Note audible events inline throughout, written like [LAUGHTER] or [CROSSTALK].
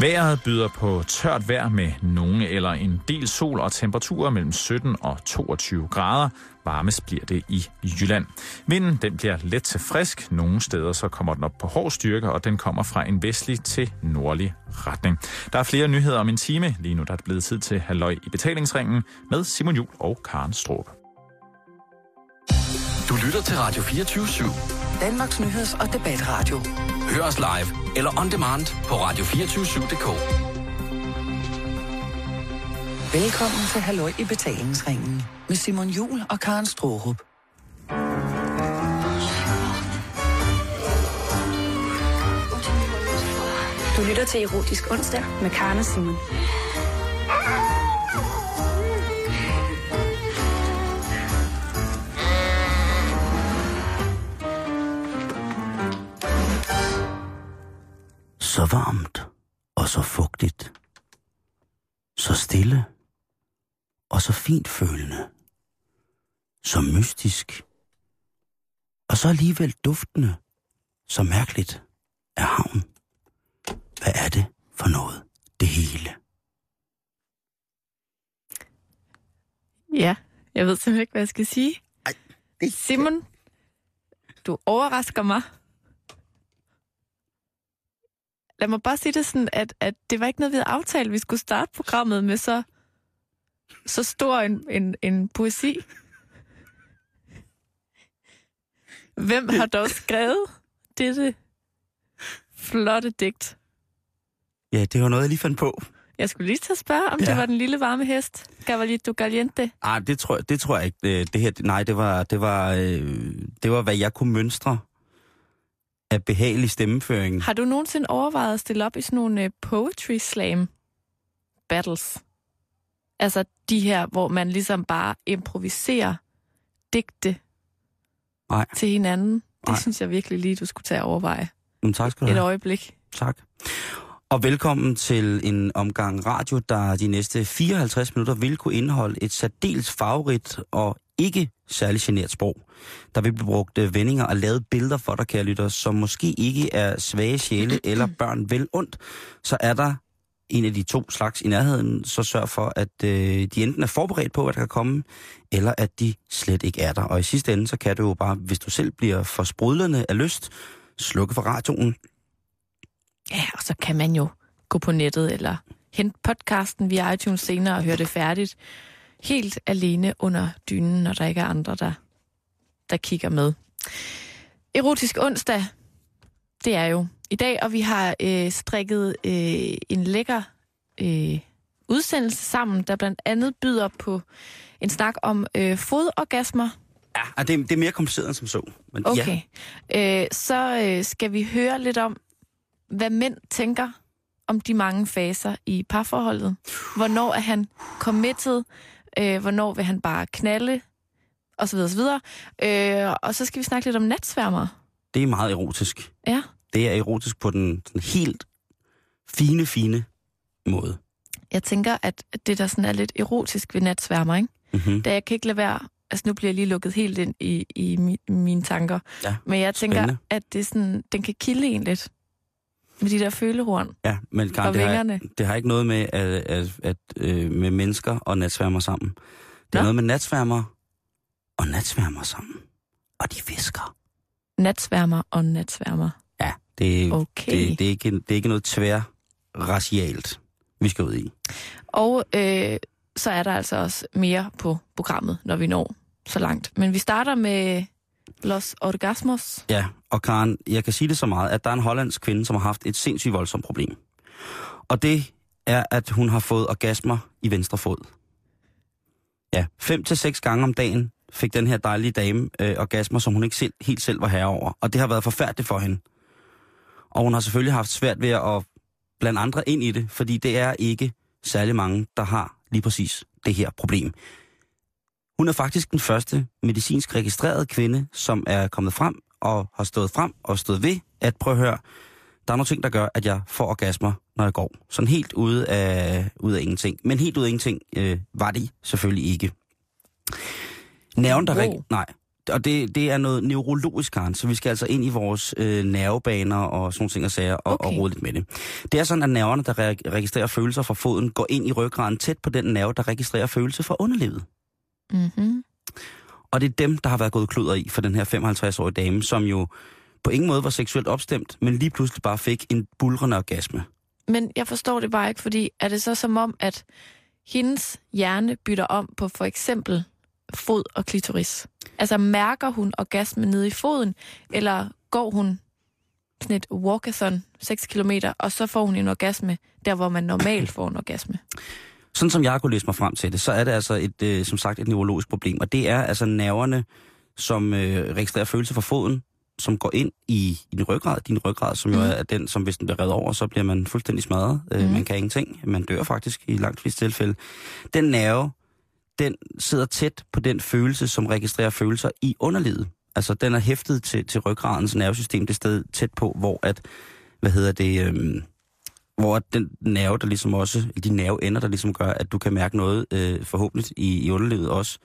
Vejret byder på tørt vejr med nogle eller en del sol og temperaturer mellem 17 og 22 grader. Varmest bliver det i Jylland. Vinden den bliver let til frisk. Nogle steder så kommer den op på hård styrke, og den kommer fra en vestlig til nordlig retning. Der er flere nyheder om en time. Lige nu der er det blevet tid til Halløj i betalingsringen med Simon Jul og Karen Stroop. Du lytter til Radio 24 /7. Danmarks nyheds- og debatradio. Hør os live eller on demand på radio247.dk. Velkommen til Halløj i betalingsringen med Simon Jul og Karen Strohrup. Du lytter til Erotisk Onsdag med Karen og Simon. Så varmt og så fugtigt. Så stille og så fint følende. Så mystisk. Og så alligevel duftende. Så mærkeligt er havn. Hvad er det for noget? Det hele. Ja, jeg ved simpelthen ikke, hvad jeg skal sige. Ej, det- Simon, du overrasker mig. Lad mig bare sige det sådan, at, at det var ikke noget, vi havde aftalt. Vi skulle starte programmet med så, så stor en, en, en poesi. Hvem har dog skrevet dette flotte digt? Ja, det var noget, jeg lige fandt på. Jeg skulle lige til at spørge, om ja. Det var den lille varme hest. Cavalito Caliente. Ah, det tror, jeg- det tror jeg ikke. Det, det her, nej, det var, det var, øh, det var, hvad jeg kunne mønstre af behagelig stemmeføring. Har du nogensinde overvejet at stille op i sådan nogle uh, poetry slam battles? Altså de her, hvor man ligesom bare improviserer digte Nej. til hinanden. Det Nej. synes jeg virkelig lige, du skulle tage at overveje. Jamen, tak skal du Et have. øjeblik. Tak. Og velkommen til en omgang radio, der de næste 54 minutter vil kunne indeholde et særdeles favorit og ikke særlig genert sprog. Der vil blive brugt øh, vendinger og lavet billeder for dig, kære lytter, som måske ikke er svage sjæle [CLEARS THROAT] eller børn vel ondt. Så er der en af de to slags i nærheden, så sørg for, at øh, de enten er forberedt på, at der kan komme, eller at de slet ikke er der. Og i sidste ende, så kan du jo bare, hvis du selv bliver for sprudlende af lyst, slukke for radioen, Ja, og så kan man jo gå på nettet eller hente podcasten via iTunes senere og høre det færdigt. Helt alene under dynen, når der ikke er andre, der, der kigger med. Erotisk onsdag, det er jo i dag, og vi har øh, strikket øh, en lækker øh, udsendelse sammen, der blandt andet byder på en snak om øh, fodorgasmer. Ja, det, er, det er mere kompliceret end som så. Men Okay. Ja, Øh, så øh, skal vi høre lidt om, hvad mænd tænker om de mange faser i parforholdet. Hvornår er han committed? Øh, hvornår vil han bare knalde? Og så videre, og så videre. Øh, og så skal vi snakke lidt om natsværmer. det er meget erotisk. Ja. Det er erotisk på den, den helt fine, fine måde. Jeg tænker, at det, der sådan er lidt erotisk ved natsværmer, ikke? Mm-hmm. Da jeg kan ikke lade være... Altså, nu bliver jeg lige lukket helt ind i, i mi, mine tanker. Ja, Men jeg tænker, spændende. at det sådan, den kan kilde en lidt. Med de der følehorn Ja, men Karen, det, har, det har ikke noget med, at, at, at, øh, med mennesker og natsværmer sammen. Det er Nå. noget med natsværmer og natsværmer sammen. Og de visker. Natsværmer og natsværmer. Ja, det, Okay. det, det, er ikke, det er ikke noget tværracialt, vi skal ud i. Og øh, så er der altså også mere på programmet, når vi når så langt. Men vi starter med Los Orgasmos. Ja, og Karen, jeg kan sige det så meget, at der er en hollandsk kvinde, som har haft et sindssygt voldsomt problem. Og det er, at hun har fået orgasmer i venstre fod. Ja, fem til seks gange om dagen fik den her dejlige dame øh, orgasmer, som hun ikke selv, helt selv var herre over. Og det har været forfærdeligt for hende. Og hun har selvfølgelig haft svært ved at blande andre ind i det, fordi det er ikke særlig mange, der har lige præcis det her problem. Hun er faktisk den første medicinsk registrerede kvinde, som er kommet frem og har stået frem og stået ved, at prøv at høre, der er nogle ting, der gør, at jeg får orgasmer, når jeg går. Sådan helt ude af, ude af ingenting. Men helt ude af ingenting øh, var det selvfølgelig ikke. Nerven, der reg- nej, og det, det er noget neurologisk, Karen, så vi skal altså ind i vores øh, nervebaner og sådan ting og sager og, okay. og rode lidt med det. Det er sådan, at nerverne, der re- registrerer følelser fra foden, går ind i ryggraden tæt på den nerve, der registrerer følelse fra underlivet. Mm-hmm. Og det er dem, der har været gået kluder i for den her 55-årige dame, som jo på ingen måde var seksuelt opstemt, men lige pludselig bare fik en bulrende orgasme. Men jeg forstår det bare ikke, fordi er det så som om, at hendes hjerne bytter om på for eksempel fod og klitoris? Altså mærker hun orgasme nede i foden, eller går hun sådan et walkathon 6 km, og så får hun en orgasme der, hvor man normalt får en orgasme? Sådan som jeg kunne læse mig frem til det, så er det altså et, øh, som sagt et neurologisk problem, og det er altså nerverne, som øh, registrerer følelser fra foden, som går ind i, i din ryggrad, din ryggrad, som jo Mhm. er den, som hvis den bliver revet over, så bliver man fuldstændig smadret. Øh, Mhm. Man kan ingenting. Man dør faktisk i langt flest tilfælde. Den nerve, den sidder tæt på den følelse, som registrerer følelser i underlivet. Altså, den er hæftet til, til ryggradens nervesystem, det sted tæt på, hvor at, hvad hedder det, øhm, hvor den nerve, der ligesom også, de nerveender, der ligesom gør, at du kan mærke noget øh, forhåbentlig i, i underlivet også,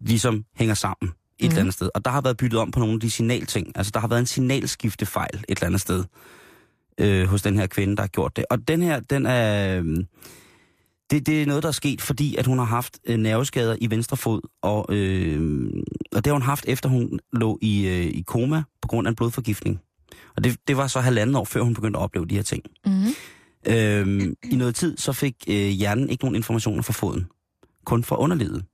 ligesom hænger sammen et mm. eller Mhm. andet sted. Og der har været byttet om på nogle af de signalting. Altså, der har været en signalskiftefejl et eller andet sted øh, hos den her kvinde, der har gjort det. Og den her, den er... Øh, det, det er noget, der er sket, fordi at hun har haft øh, nerveskader i venstre fod, og, øh, og det har hun haft, efter hun lå i, øh, i koma på grund af en blodforgiftning. Og det, det var så halvanden år, før hun begyndte at opleve de her ting. Mm-hmm. Øhm, I noget tid, så fik øh, hjernen ikke nogen informationer fra foden. Kun fra underlivet.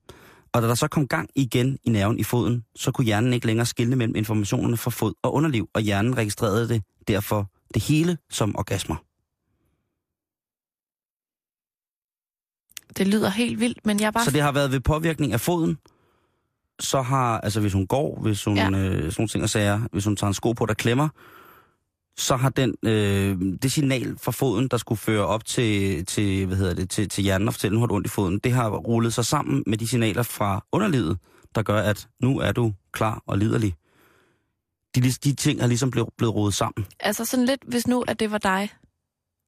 Og da der så kom gang igen i nerven i foden, så kunne hjernen ikke længere skille mellem informationerne fra fod og underliv, og hjernen registrerede det derfor det hele som orgasmer. Det lyder helt vildt, men jeg er bare... Så det har været ved påvirkning af foden, så har, altså hvis hun går, hvis hun, Ja. øh, sådan nogle ting og sager, hvis hun tager en sko på, der klemmer, så har den, øh, det signal fra foden, der skulle føre op til, til, hvad hedder det, til, til hjernen og fortælle, hun har ondt i foden, det har rullet sig sammen med de signaler fra underlivet, der gør, at nu er du klar og liderlig. De, de ting er ligesom blevet, blevet rodet sammen. Altså sådan lidt, hvis nu, at det var dig,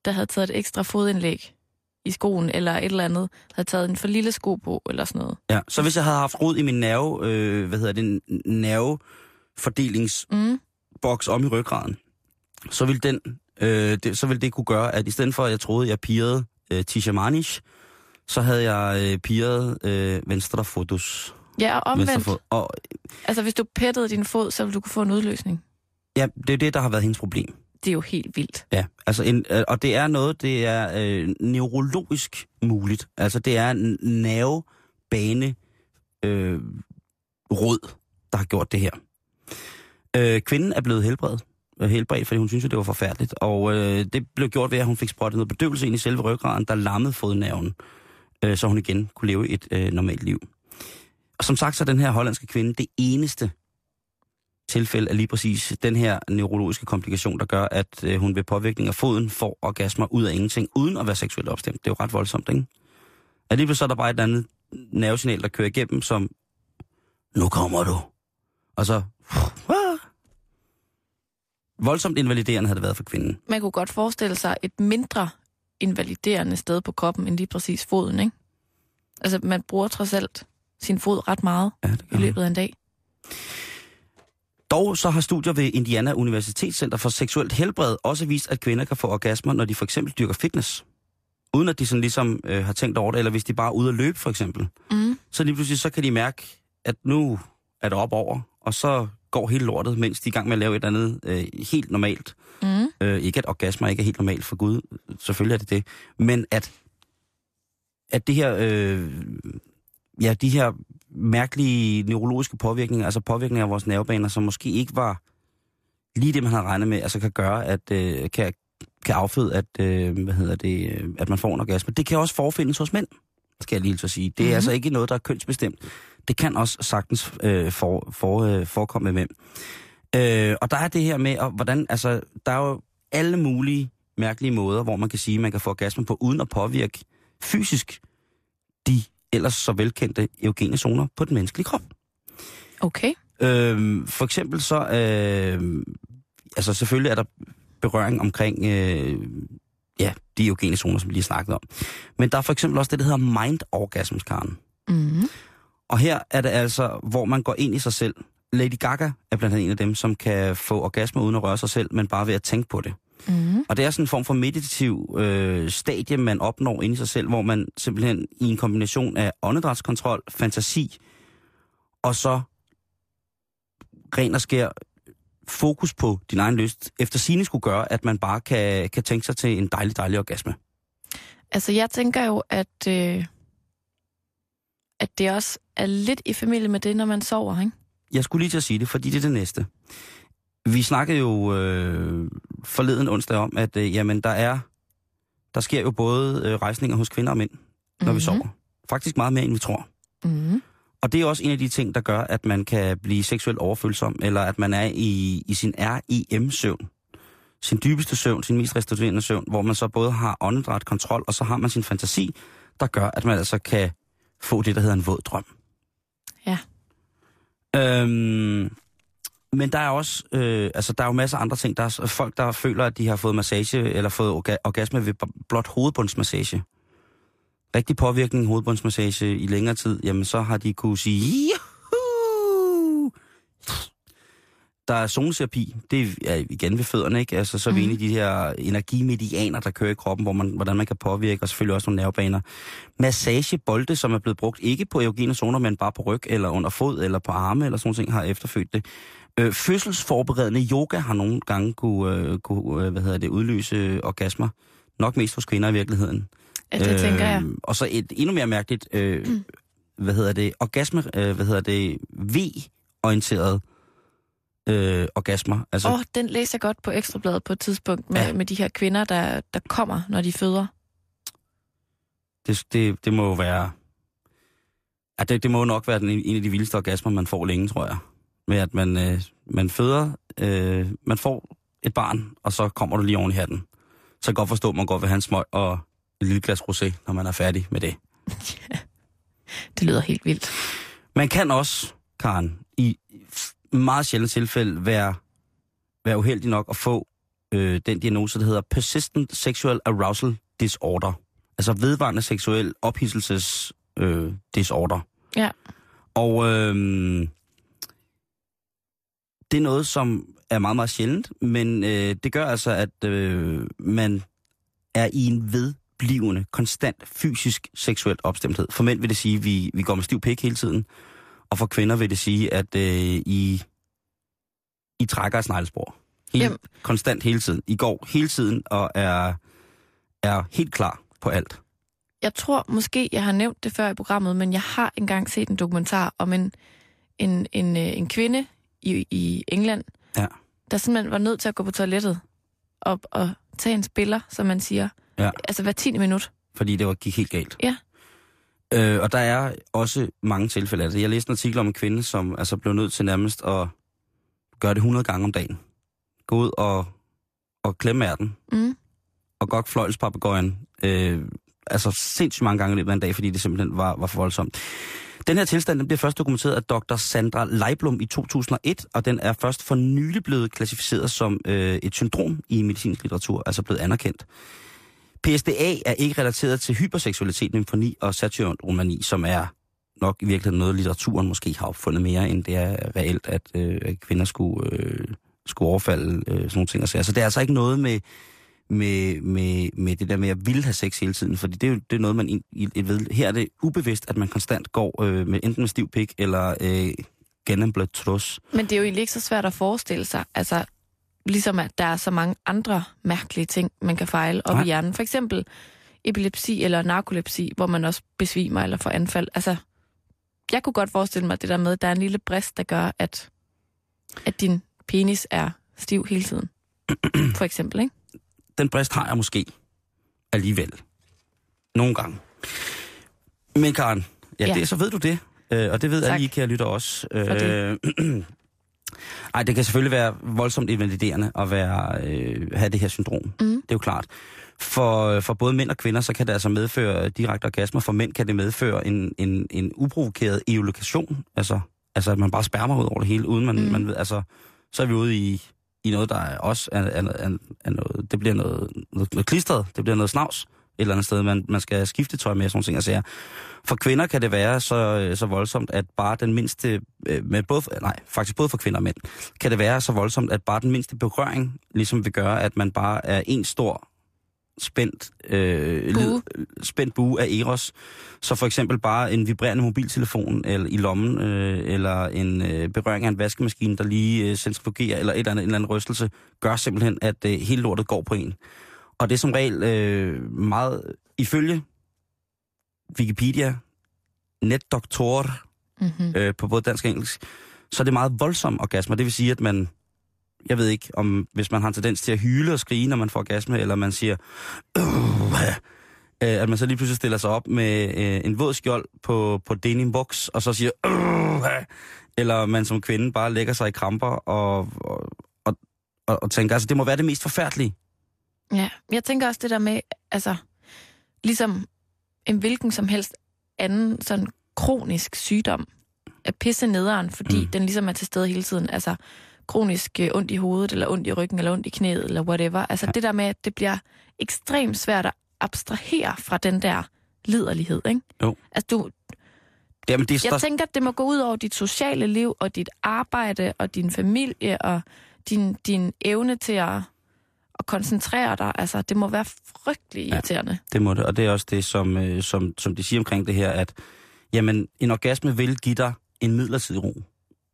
der havde taget et ekstra fodindlæg i skoen, eller et eller andet, havde taget en for lille sko på, eller sådan noget. Ja, så hvis jeg havde haft rod i min nerve, øh, hvad hedder det, nervefordelingsboks Mm. om i ryggraden, så ville, den, øh, det, så ville det kunne gøre, at i stedet for, at jeg troede, jeg pirrede øh, Tisha Manish, så havde jeg øh, pirret øh, venstre fotus. Ja, og omvendt. fod. Og Altså, hvis du pættede din fod, så ville du kunne få en udløsning. ja, det er det, der har været hendes problem. Det er jo helt vildt. Ja, altså en, øh, og det er noget, det er øh, neurologisk muligt. Altså det er en nervebane øh, råd, der har gjort det her. Øh, kvinden er blevet helbredt, Øh, helbredt, fordi hun synes jo, det var forfærdeligt. Og øh, det blev gjort ved, at hun fik sprøjtet noget bedøvelse ind i selve ryggraden, der lammede fodnerven, øh, så hun igen kunne leve et øh, normalt liv. Og som sagt, så er den her hollandske kvinde det eneste tilfælde af lige præcis den her neurologiske komplikation, der gør, at øh, hun ved påvirkning af foden får orgasmer ud af ingenting, uden at være seksuelt opstemt. Det er jo ret voldsomt, ikke? Alligevel så er der bare et andet nervesignal, der kører igennem, som, nu kommer du. Og så, ah voldsomt invaliderende havde det været for kvinden. Man kunne godt forestille sig et mindre invaliderende sted på kroppen, end lige præcis foden, ikke? Altså, man bruger trods alt sin fod ret meget Ja, det i løbet af en dag. Dog så har studier ved Indiana Universitetscenter for Seksuelt Helbred også vist, at kvinder kan få orgasmer, når de for eksempel dyrker fitness. Uden at de sådan ligesom øh, har tænkt over det, eller hvis de bare er ude at løbe for eksempel. Mm. Så lige pludselig så kan de mærke, at nu er det op over, og så går hele lortet, mens de er i gang med at lave et eller andet øh, helt normalt. Mm. Øh, ikke at orgasmer ikke er helt normalt for Gud, selvfølgelig er det det, men at, at det her, øh, ja, de her mærkelige neurologiske påvirkninger, altså påvirkninger af vores nervebaner, som måske ikke var lige det, man havde regnet med, altså kan gøre, at øh, kan, kan afføde, at, øh, hvad hedder det, øh, at man får en orgasme. Det kan også forfindes hos mænd, skal jeg lige så sige. Det er Mhm. mm-hmm. altså ikke noget, der er kønsbestemt. Det kan også sagtens øh, for, for, øh, forekomme med mænd. Øh, og der er det her med, og hvordan, altså, der er jo alle mulige mærkelige måder, hvor man kan sige, at man kan få orgasme på, uden at påvirke fysisk de ellers så velkendte eugene zoner på den menneskelige krop. Okay. Øh, for eksempel så, øh, altså selvfølgelig er der berøring omkring, øh, ja, de eugene zoner, som vi lige har snakket om. Men der er for eksempel også det, der hedder mind orgasms, Karen. Mm. Og her er det altså, hvor man går ind i sig selv, Lady Gaga er blandt andet en af dem, som kan få orgasme uden at røre sig selv, men bare ved at tænke på det. Mm. Og det er sådan en form for meditativ øh, stadie, man opnår inde i sig selv, hvor man simpelthen i en kombination af åndedrætskontrol, fantasi, og så ren og skær fokus på din egen lyst, efter sine skulle gøre, at man bare kan, kan tænke sig til en dejlig, dejlig orgasme. Altså, jeg tænker jo, at, øh, at det også er lidt i familie med det, når man sover, ikke? Jeg skulle lige til at sige det, fordi det er det næste. Vi snakkede jo øh, forleden onsdag om, at øh, jamen, der er der sker jo både øh, rejsninger hos kvinder og mænd, når mm-hmm. vi Mhm. sover. Faktisk meget mere, end vi tror. Mm. Og det er også en af de ting, der gør, at man kan blive seksuelt overfølsom, eller at man er i, i sin REM-søvn. Sin dybeste søvn, sin mest restaurerende søvn, hvor man så både har åndedræt kontrol, og så har man sin fantasi, der gør, at man altså kan få det, der hedder en våd drøm. Ja. Øhm, men der er også, øh, altså der er jo masser af andre ting. Der er folk, der føler, at de har fået massage, eller fået orga- orgasme ved blot hovedbundsmassage. Rigtig påvirkning hovedbundsmassage i længere tid, jamen så har de kunne sige, Juhu! Der er zoneterapi, det er igen ved fødderne, ikke? Altså, så er vi Mhm. inde i de her energimedianer, der kører i kroppen, hvor man, hvordan man kan påvirke, og selvfølgelig også nogle nervebaner. Massagebolde, som er blevet brugt ikke på erogene zoner, men bare på ryg, eller under fod, eller på arme, eller sådan noget, har efterfødt det. Øh, fødselsforberedende yoga har nogle gange kunne, øh, kunne øh, hvad hedder det, udløse orgasmer. Nok mest hos kvinder i virkeligheden. Ja, det øh, tænker jeg. Og så et endnu mere mærkeligt, øh, mm. hvad hedder det, orgasme, øh, hvad hedder det, V-orienteret øh, orgasmer. Altså, Åh, oh, den læser jeg godt på Ekstrabladet på et tidspunkt med, Ja. med de her kvinder, der, der kommer, når de føder. det, det, det må jo være... Ja, det, det må nok være den, en af de vildeste orgasmer, man får længe, tror jeg. Med at man, øh, man føder, øh, man får et barn, og så kommer du lige oven i hatten. Så jeg kan godt forstå, at man godt vil have en smøg og et lille glas rosé, når man er færdig med det. [LAUGHS] Det lyder helt vildt. Man kan også, Karen, i meget sjældent tilfælde være, være uheldig nok at få øh, den diagnose, der hedder Persistent Sexual Arousal Disorder. Altså vedvarende seksuel ophidselses øh, disorder. Ja. Og øh, det er noget, som er meget, meget sjældent, men øh, det gør altså, at øh, man er i en vedblivende, konstant fysisk seksuel opstemthed. For mænd vil det sige, at vi, vi går med stiv pik hele tiden, og for kvinder vil det sige, at øh, I, I trækker et sneglespor. Helt, Jamen. konstant hele tiden. I går hele tiden og er, er helt klar på alt. Jeg tror måske, jeg har nævnt det før i programmet, men jeg har engang set en dokumentar om en, en, en, øh, en kvinde i, i England, Ja. der simpelthen var nødt til at gå på toilettet og, og tage en spiller, som man siger. Ja. Altså hver tiende minut. fordi det var, gik helt galt. Ja. Øh, og der er også mange tilfælde af det. Jeg læste en artikel om en kvinde, som altså blev nødt til nærmest at gøre det 100 gange om dagen. Gå ud og, og klemme ærten, Mm. og godt fløjlspapegøjen, øh, altså sindssygt mange gange i løbet af en dag, fordi det simpelthen var, var for voldsomt. Den her tilstand den bliver først dokumenteret af dr. Sandra Leiblum i 2001, og den er først for nylig blevet klassificeret som øh, et syndrom i medicinsk litteratur, altså blevet anerkendt. PSDA er ikke relateret til hyperseksualitet, nymfoni og satyromani, som er nok i virkeligheden noget, litteraturen måske har opfundet mere, end det er reelt, at, øh, at kvinder skulle, øh, skulle overfalde øh, sådan nogle ting. Og sager. Så det er altså ikke noget med, med, med, med det der med at ville have sex hele tiden, fordi det er jo det er noget, man i, i, i ved. Her er det ubevidst, at man konstant går øh, med enten en stiv pik eller øh, gennemblødt trus. Men det er jo egentlig ikke så svært at forestille sig. Altså, ligesom at der er så mange andre mærkelige ting, man kan fejle op Nej. i hjernen. For eksempel epilepsi eller narkolepsi, hvor man også besvimer eller får anfald. Altså, jeg kunne godt forestille mig det der med, at der er en lille brist, der gør, at, at din penis er stiv hele tiden. For eksempel, ikke? den brist har jeg måske alligevel. Nogle gange. Men Karen, ja, Ja. Det, så ved du det. Øh, og det ved Tak. alle I, kære lytter også. Øh, [CLEARS THROAT] Ej, det kan selvfølgelig være voldsomt invaliderende at være, øh, have det her syndrom. Mm. Det er jo klart. For, for både mænd og kvinder, så kan det altså medføre direkte orgasmer. For mænd kan det medføre en, en, en uprovokeret ejakulation. Altså, altså, at man bare spærmer ud over det hele, uden man, Mm. man ved, altså, så er vi ude i, i noget, der er også er, er, er, er noget, det bliver noget, noget, noget klistret, det bliver noget snavs, eller andet sted, man, man skal skifte tøj med, sådan nogle ting. Altså, ja. For kvinder kan det være så, øh, så voldsomt, at bare den mindste, øh, med både, nej, faktisk både for kvinder og mænd, kan det være så voldsomt, at bare den mindste berøring ligesom vil gøre, at man bare er en stor spændt, øh, Bue. led, spændt bue af Eros. Så for eksempel bare en vibrerende mobiltelefon eller, i lommen, øh, eller en øh, berøring af en vaskemaskine, der lige øh, centrifugerer, eller et eller andet, en eller anden rystelse, gør simpelthen, at øh, hele lortet går på en. Og det er som regel øh, meget, ifølge Wikipedia, netdoktor Mm-hmm. øh, på både dansk og engelsk, så er det meget voldsom orgasme. Det vil sige, at man, jeg ved ikke, om hvis man har en tendens til at hyle og skrige, når man får orgasme, eller man siger, øh, at man så lige pludselig stiller sig op med øh, en våd skjold på, på denim box, og så siger, øh, eller man som kvinde bare lægger sig i kramper og, og, og, og, og tænker, altså det må være det mest forfærdelige. Ja, jeg tænker også det der med, altså, ligesom en hvilken som helst anden sådan kronisk sygdom er pisse nederen, fordi Mm. den ligesom er til stede hele tiden. Altså, kronisk øh, ondt i hovedet, eller ondt i ryggen, eller ondt i knæet, eller whatever. Altså, Ja. det der med, at det bliver ekstremt svært at abstrahere fra den der liderlighed, ikke? Jo. Altså, du, Jamen, det er jeg størst... tænker, at det må gå ud over dit sociale liv, og dit arbejde, og din familie, og din, din evne til at, at koncentrere dig. Altså, det må være frygtelig Ja. irriterende. Det må det, og det er også det, som, øh, som, som de siger omkring det her, at jamen, en orgasme vil give dig en midlertidig ro,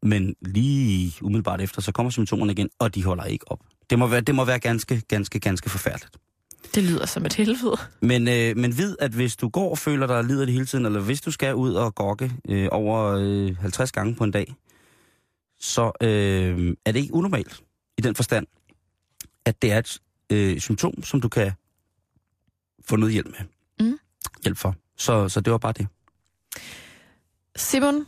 men lige umiddelbart efter, så kommer symptomerne igen, og de holder ikke op. Det må være, det må være ganske, ganske, ganske forfærdeligt. Det lyder som et helvede. Men, øh, men vid, at hvis du går og føler dig lider det hele tiden, eller hvis du skal ud og gokke øh, over øh, 50 gange på en dag, så øh, er det ikke unormalt i den forstand, at det er et øh, symptom, som du kan få noget hjælp med. Mm. Hjælp for. Så, så det var bare det. Simon,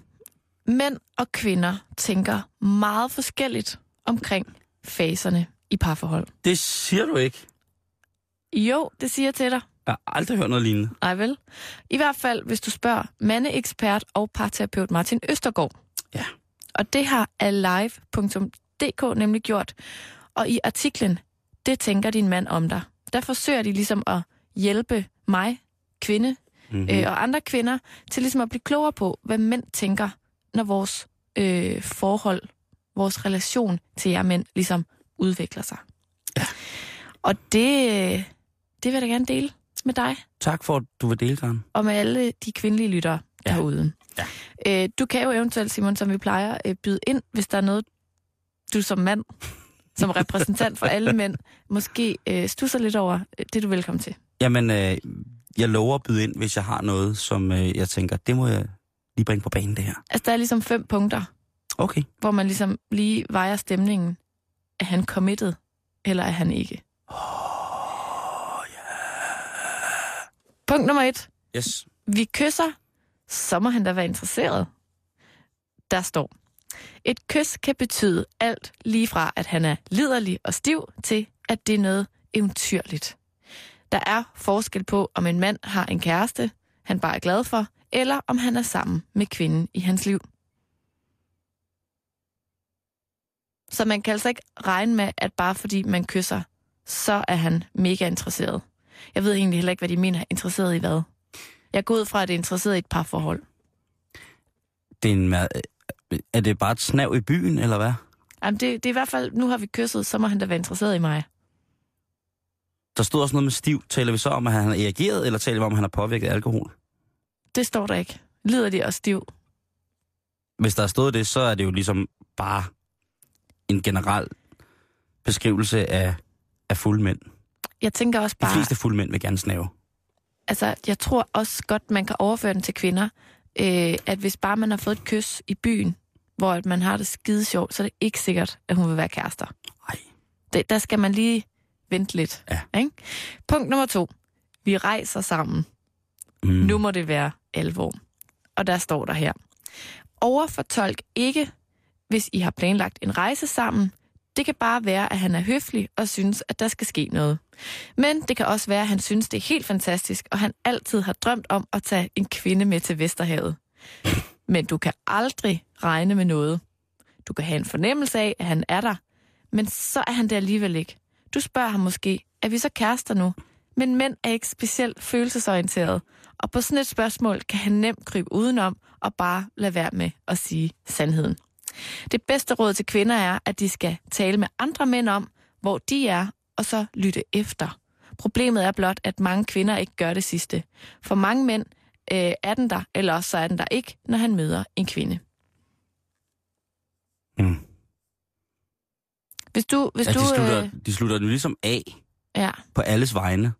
mænd og kvinder tænker meget forskelligt omkring faserne i parforhold. Det siger du ikke. Jo, det siger jeg til dig. Jeg har aldrig hørt noget lignende. Nej vel? I hvert fald, hvis du spørger mandeekspert og parterapeut Martin Østergaard. Ja. Og det har alive.dk nemlig gjort. Og i artiklen, det tænker din mand om dig. Der forsøger de ligesom at hjælpe mig, kvinde, Mm-hmm. øh, og andre kvinder til ligesom at blive klogere på, hvad mænd tænker, når vores øh, forhold, vores relation til jer mænd ligesom udvikler sig. Ja. Og det, øh, det vil jeg da gerne dele med dig Tak for, at du vil dele, Karen. og med alle de kvindelige lyttere Ja. derude. Ja. Øh, du kan jo eventuelt, Simon, som vi plejer, øh, byde ind, hvis der er noget, du som mand, som repræsentant for alle mænd, måske øh, stusser lidt over. Øh, Det er du velkommen til. Jamen, øh, jeg lover at byde ind, hvis jeg har noget, som øh, jeg tænker, det må jeg lige bringe på banen, det her. Altså, der er ligesom fem punkter, Okay. hvor man ligesom lige vejer stemningen. Er han committed, eller er han ikke? Punkt nummer et. Yes. Vi kysser, så må han da være interesseret. Der står, et kys kan betyde alt lige fra, at han er liderlig og stiv, til at det er noget eventyrligt. Der er forskel på, om en mand har en kæreste, han bare er glad for, eller om han er sammen med kvinden i hans liv. Så man kan altså ikke regne med, at bare fordi man kysser, så er han mega interesseret. Jeg ved egentlig heller ikke, hvad de mener interesseret i hvad. Jeg går ud fra, at det er interesseret i et parforhold. Det er, en, meget, er det bare et snav i byen, eller hvad? Jamen, det, det er i hvert fald, nu har vi kysset, så må han da være interesseret i mig. Der stod også noget med stiv. Taler vi så om, at han har reageret, eller taler vi om, at han har påvirket alkohol? Det står der ikke. Lider de og stiv? Hvis der er stået det, så er det jo ligesom bare en generel beskrivelse af, af fulde mænd. Jeg tænker også De bare, fleste fulde mænd vil gerne snave. altså, jeg tror også godt, man kan overføre den til kvinder, øh, at hvis bare man har fået et kys i byen, hvor at man har det skide sjovt, så er det ikke sikkert, at hun vil være kærester. Ej. Det, der skal man lige vente lidt. Ja. Ikke? Punkt nummer to. Vi rejser sammen. Mm. Nu må det være alvor. Og der står der her. Overfortolk ikke, hvis I har planlagt en rejse sammen. Det kan bare være, at han er høflig og synes, at der skal ske noget. Men det kan også være, at han synes, det er helt fantastisk, og han altid har drømt om at tage en kvinde med til Vesterhavet. Men du kan aldrig regne med noget. Du kan have en fornemmelse af, at han er der, men så er han der alligevel ikke. Du spørger ham måske, er vi så kærester nu? Men mænd er ikke specielt følelsesorienterede, og på sådan et spørgsmål kan han nemt krybe udenom og bare lade være med at sige sandheden. Det bedste råd til kvinder er, at de skal tale med andre mænd om, hvor de er, og så lytte efter. Problemet er blot, at mange kvinder ikke gør det sidste. For mange mænd øh, er den der, eller også så er den der ikke, når han møder en kvinde. Mm. Hvis du, hvis Ja, du, de, slutter, øh, de slutter den ligesom af ja. på alles vegne.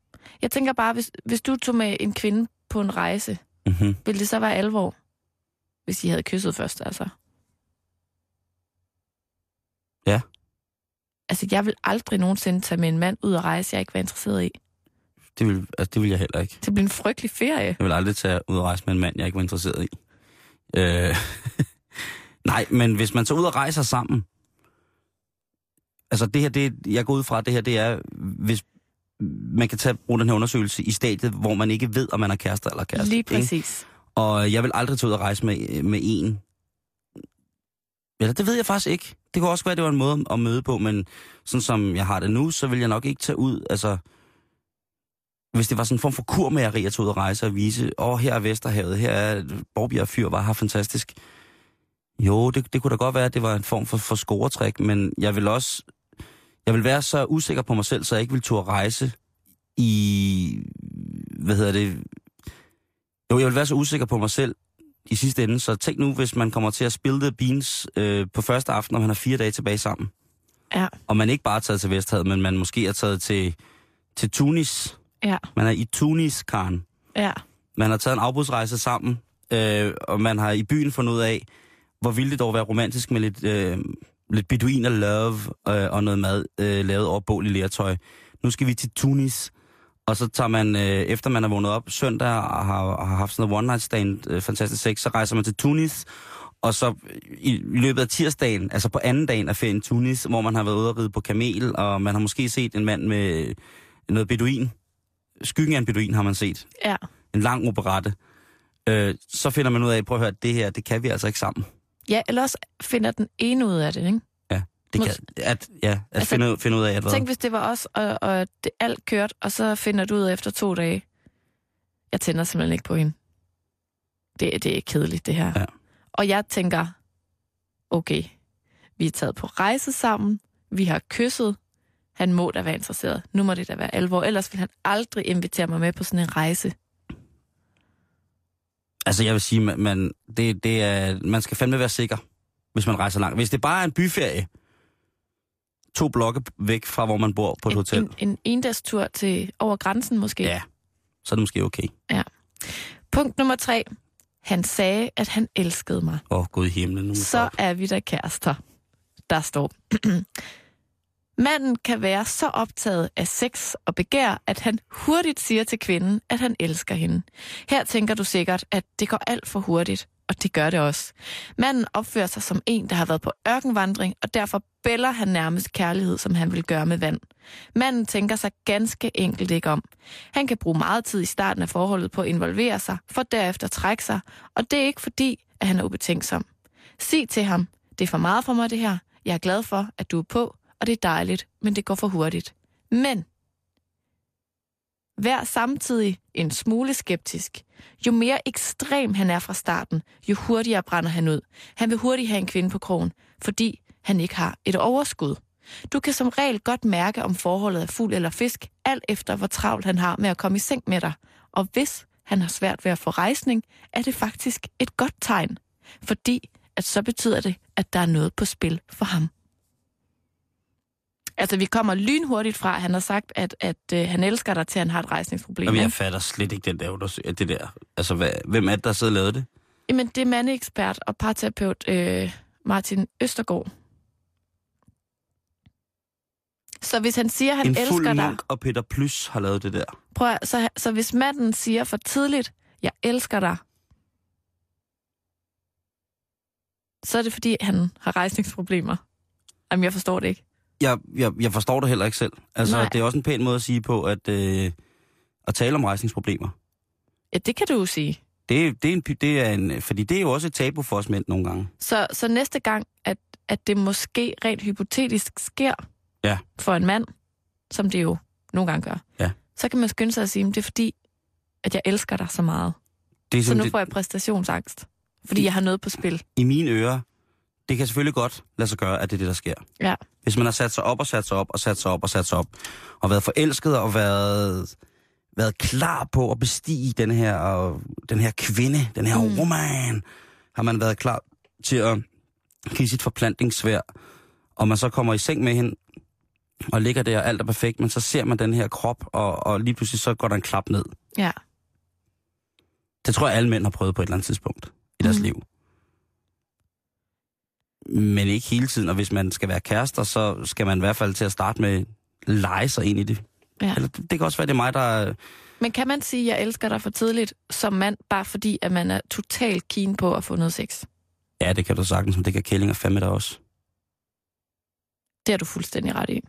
Jeg tænker bare, hvis, hvis du tog med en kvinde på en rejse, Mm-hmm. ville det så være alvor? Hvis I havde kysset først, altså. Ja. Altså, jeg vil aldrig nogensinde tage med en mand ud og rejse, jeg ikke var interesseret i. Det vil, altså, det vil jeg heller ikke. Det bliver en frygtelig ferie. Jeg vil aldrig tage ud og rejse med en mand, jeg ikke var interesseret i. Øh, [LAUGHS] nej, men hvis man tager ud og rejser sammen, altså det her, det, jeg går ud fra, det her, det er, hvis man kan tage, bruge den her undersøgelse i stadiet, hvor man ikke ved, om man er kærester eller kæreste. Lige ikke? præcis. Og jeg vil aldrig tage ud og rejse med, med en. Eller det ved jeg faktisk ikke. Det kunne også være, at det var en måde at møde på, men sådan som jeg har det nu, så vil jeg nok ikke tage ud, altså... Hvis det var sådan en form for kurmageri at tage ud og rejse og vise, åh, oh, her er Vesterhavet, her er Borbjerg Fyr, var her fantastisk. Jo, det, det kunne da godt være, at det var en form for, for scoretræk, men jeg vil også... Jeg vil være så usikker på mig selv, så jeg ikke vil turde rejse i... Hvad hedder det? Jo, jeg vil være så usikker på mig selv i sidste ende, så tænk nu, hvis man kommer til at spille the beans øh, på første aften, og man har fire dage tilbage sammen. Ja. Og man ikke bare er taget til Vesthavet, men man måske er taget til, til Tunis. Ja, Man er i Tunis, Karen. ja. Man har taget en afbudsrejse sammen, øh, og man har i byen fundet ud af, hvor ville det dog være romantisk med lidt, øh, lidt beduiner love øh, og noget mad øh, lavet over bål i lertøj. Nu skal vi til Tunis, og så tager man, øh, efter man er vågnet op søndag og har, har haft sådan noget one night stand, øh, fantastisk sex, så rejser man til Tunis, og så i, i løbet af tirsdagen, altså på anden dagen af ferien Tunis, hvor man har været ude og ride på kamel, og man har måske set en mand med noget beduin. Skyggen af en beduin har man set Ja, en lang operette, øh, så finder man ud af, prøv at høre, det her, det kan vi altså ikke sammen. ja eller også finder den ene ud af det, ikke? Det kan, at, ja, at Altså, finde, ud- finde ud af, at hvad? Tænk, hvis det var os, og, og det alt kørt, og så finder du ud efter to dage, jeg tænder simpelthen ikke på hende. Det, det er kedeligt, det her. Ja. Og jeg tænker, okay, vi er taget på rejse sammen, vi har kysset, han må da være interesseret. Nu må det da være alvor, ellers vil han aldrig invitere mig med på sådan en rejse. Altså, jeg vil sige, man, man, det, det er, man skal fandme være sikker, hvis man rejser langt. Hvis det bare er en byferie, to blokke væk fra, hvor man bor på et en, hotel, En, en endagstur til over grænsen måske. ja, så er det måske okay. Punkt nummer tre. Han sagde, at han elskede mig. Åh, oh, gud i himlen. Nu Så jeg er vi da kærester. Der står. [CLEARS THROAT] Manden kan være så optaget af sex og begær, at han hurtigt siger til kvinden, at han elsker hende. Her tænker du sikkert, at det går alt for hurtigt, og det gør det også. Manden opfører sig som en, der har været på ørkenvandring, og derfor bæller han nærmest kærlighed, som han vil gøre med vand. Manden tænker sig ganske enkelt ikke om. Han kan bruge meget tid i starten af forholdet på at involvere sig, for derefter trække sig, og det er ikke fordi, at han er ubetænksom. Sig til ham, det er for meget for mig det her, jeg er glad for, at du er på, og det er dejligt, men det går for hurtigt. Men vær samtidig en smule skeptisk. Jo mere ekstrem han er fra starten, jo hurtigere brænder han ud. Han vil hurtigt have en kvinde på krogen, fordi han ikke har et overskud. Du kan som regel godt mærke, om forholdet er fuld eller fisk, alt efter hvor travlt han har med at komme i seng med dig. Og hvis han har svært ved at få rejsning, er det faktisk et godt tegn. Fordi at så betyder det, at der er noget på spil for ham. Altså, vi kommer lynhurtigt fra, at han har sagt, at, at øh, han elsker dig til, at han har et rejsningsproblem. Jamen, jeg fatter slet ikke den der, det der. Altså, hvad, hvem er det, der sidder og lavet det? Jamen, det er mandeekspert og parterapeut øh, Martin Østergaard. Så hvis han siger, at han en elsker dig... munk og Peter Plys har lavet det der. Prøv at, så, så hvis manden siger for tidligt, jeg elsker dig, så er det fordi, han har rejsningsproblemer. Jamen, jeg forstår det ikke. Jeg, jeg, jeg forstår det heller ikke selv. Altså, Nej. det er også en pæn måde at sige på, at, øh, at tale om rejsningsproblemer. Ja, det kan du jo sige. Det, det, er en, det er en, fordi det er jo også et tabu for os mænd nogle gange. Så, så næste gang, at, at det måske rent hypotetisk sker Ja. for en mand, som det jo nogle gange gør, Ja. så kan man skynde sig at sige, at det er fordi, at jeg elsker dig så meget. Det er Så nu det, får jeg præstationsangst, fordi jeg har noget på spil. I mine ører, det kan selvfølgelig godt lade sig gøre, at det er det, der sker. Ja. Hvis man har sat sig op og sat sig op og sat sig op og sat sig op, og været forelsket og været, været klar på at bestige den her, og, den her kvinde, den her mm. roman, har man været klar til at give sit forplantningssvær, og man så kommer i seng med hende, og ligger der, og alt er perfekt, men så ser man den her krop, og, og lige pludselig så går der en klap ned. Ja. Det tror jeg, alle mænd har prøvet på et eller andet tidspunkt i deres Mm. liv. Men ikke hele tiden, og hvis man skal være kærester, så skal man i hvert fald til at starte med lege sig ind i det. Ja. Eller det, kan også være, det er mig, der... Men kan man sige, at jeg elsker dig for tidligt som mand, bare fordi, at man er totalt keen på at få noget sex? Ja, det kan du sagtens, men det kan kællinger fandme der også. Det har du fuldstændig ret i.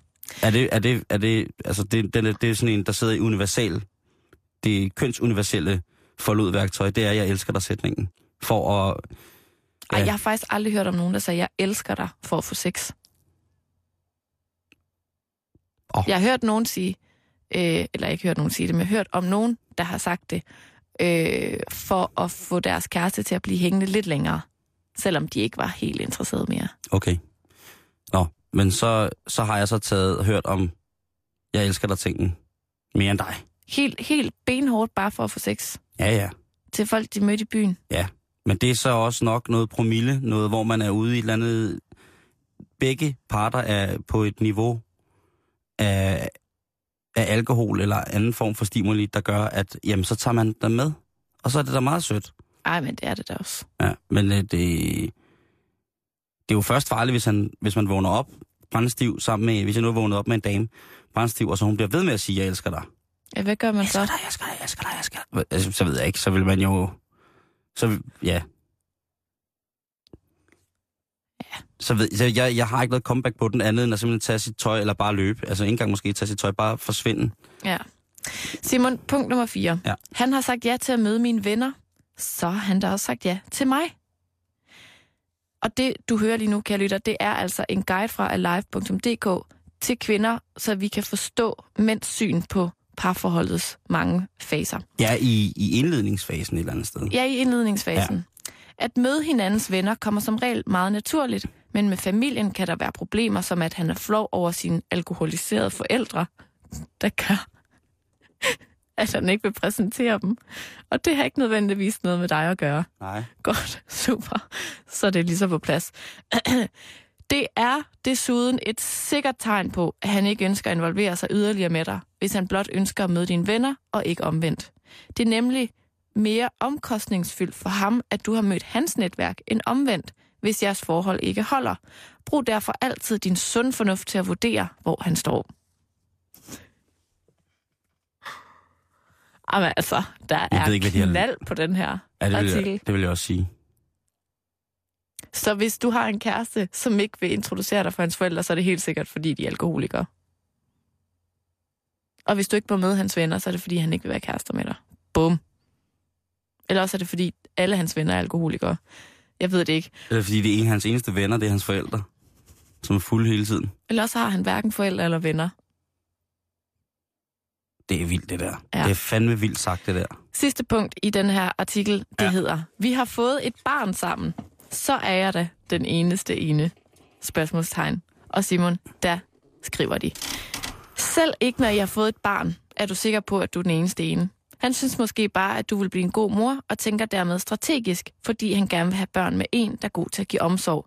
Er det, er det, er det, altså det, den er, det er sådan en, der sidder i universal, det kønsuniverselle forlodværktøj, det er, jeg elsker dig sætningen. For at... Ej, Ja. jeg har faktisk aldrig hørt om nogen, der sagde, jeg elsker dig for at få sex. Åh. Jeg har hørt nogen sige, øh, eller ikke hørt nogen sige det, men hørt om nogen, der har sagt det, øh, for at få deres kæreste til at blive hængende lidt længere, selvom de ikke var helt interesserede mere. Okay. Nå, men så, så har jeg så taget hørt om, jeg elsker dig tingen mere end dig. Helt, helt benhårdt bare for at få sex Ja, ja. til folk, de mødte i byen. Men det er så også nok noget promille, noget hvor man er ude i et eller andet... Begge parter er på et niveau af, af alkohol eller anden form for stimuli, der gør, at jamen, så tager man dem med. Og så er det da meget sødt. Ej, men det er det da også. Ja, men øh, det, det er jo først farligt, hvis, han, hvis man vågner op brændstiv sammen med, hvis jeg nu er vågnet op med en dame, brændstiv, og så hun bliver ved med at sige, jeg elsker dig. Ja, hvad gør man så? dig, jeg elsker dig, jeg elsker dig, jeg elsker dig. Altså, så ved jeg ikke, så vil man jo... Så, ja. Ja. Så ved så jeg, jeg har ikke noget comeback på den andet, end at simpelthen tage sit tøj, eller bare løbe. Altså ikke engang måske tage sit tøj, bare forsvinde. Ja. Simon, punkt nummer 4. Ja. Han har sagt ja til at møde mine venner, så har han da også sagt ja til mig. Og det, du hører lige nu, kære lytter, det er altså en guide fra alive.dk til kvinder, så vi kan forstå mænds syn på parforholdets mange faser. Ja, i, i indledningsfasen et eller andet sted. Ja, i indledningsfasen. Ja. At møde hinandens venner kommer som regel meget naturligt, men med familien kan der være problemer, som at han er flov over sine alkoholiserede forældre, der gør, [LAUGHS] at han ikke vil præsentere dem. Og det har ikke nødvendigvis noget med dig at gøre. Nej. Godt, super. Så er det lige så på plads. [CLEARS THROAT] Det er desuden et sikkert tegn på, at han ikke ønsker at involvere sig yderligere med dig, hvis han blot ønsker at møde dine venner og ikke omvendt. Det er nemlig mere omkostningsfyldt for ham, at du har mødt hans netværk end omvendt, hvis jeres forhold ikke holder. Brug derfor altid din sund fornuft til at vurdere, hvor han står. Jamen altså, der Jeg er ikke, har- knald på den her Ja, det vil, artikel. jeg, det vil jeg også sige. Så hvis du har en kæreste, som ikke vil introducere dig for hans forældre, så er det helt sikkert, fordi de er alkoholikere. Og hvis du ikke må møde hans venner, så er det, fordi han ikke vil være kærester med dig. Bum. Eller også er det, fordi alle hans venner er alkoholikere. Jeg ved det ikke. Eller fordi det er en af hans eneste venner, det er hans forældre, som er fulde hele tiden. Eller også har han hverken forældre eller venner. Det er vildt, det der. Ja. Det er fandme vildt sagt, det der. Sidste punkt i den her artikel, det. Ja. hedder, vi har fået et barn sammen. Så er jeg da den eneste ene. Spørgsmålstegn. Og Simon, der skriver de. Selv ikke når jeg har fået et barn, er du sikker på, at du er den eneste ene. Han synes måske bare, at du vil blive en god mor, og tænker dermed strategisk, fordi han gerne vil have børn med en, der er god til at give omsorg.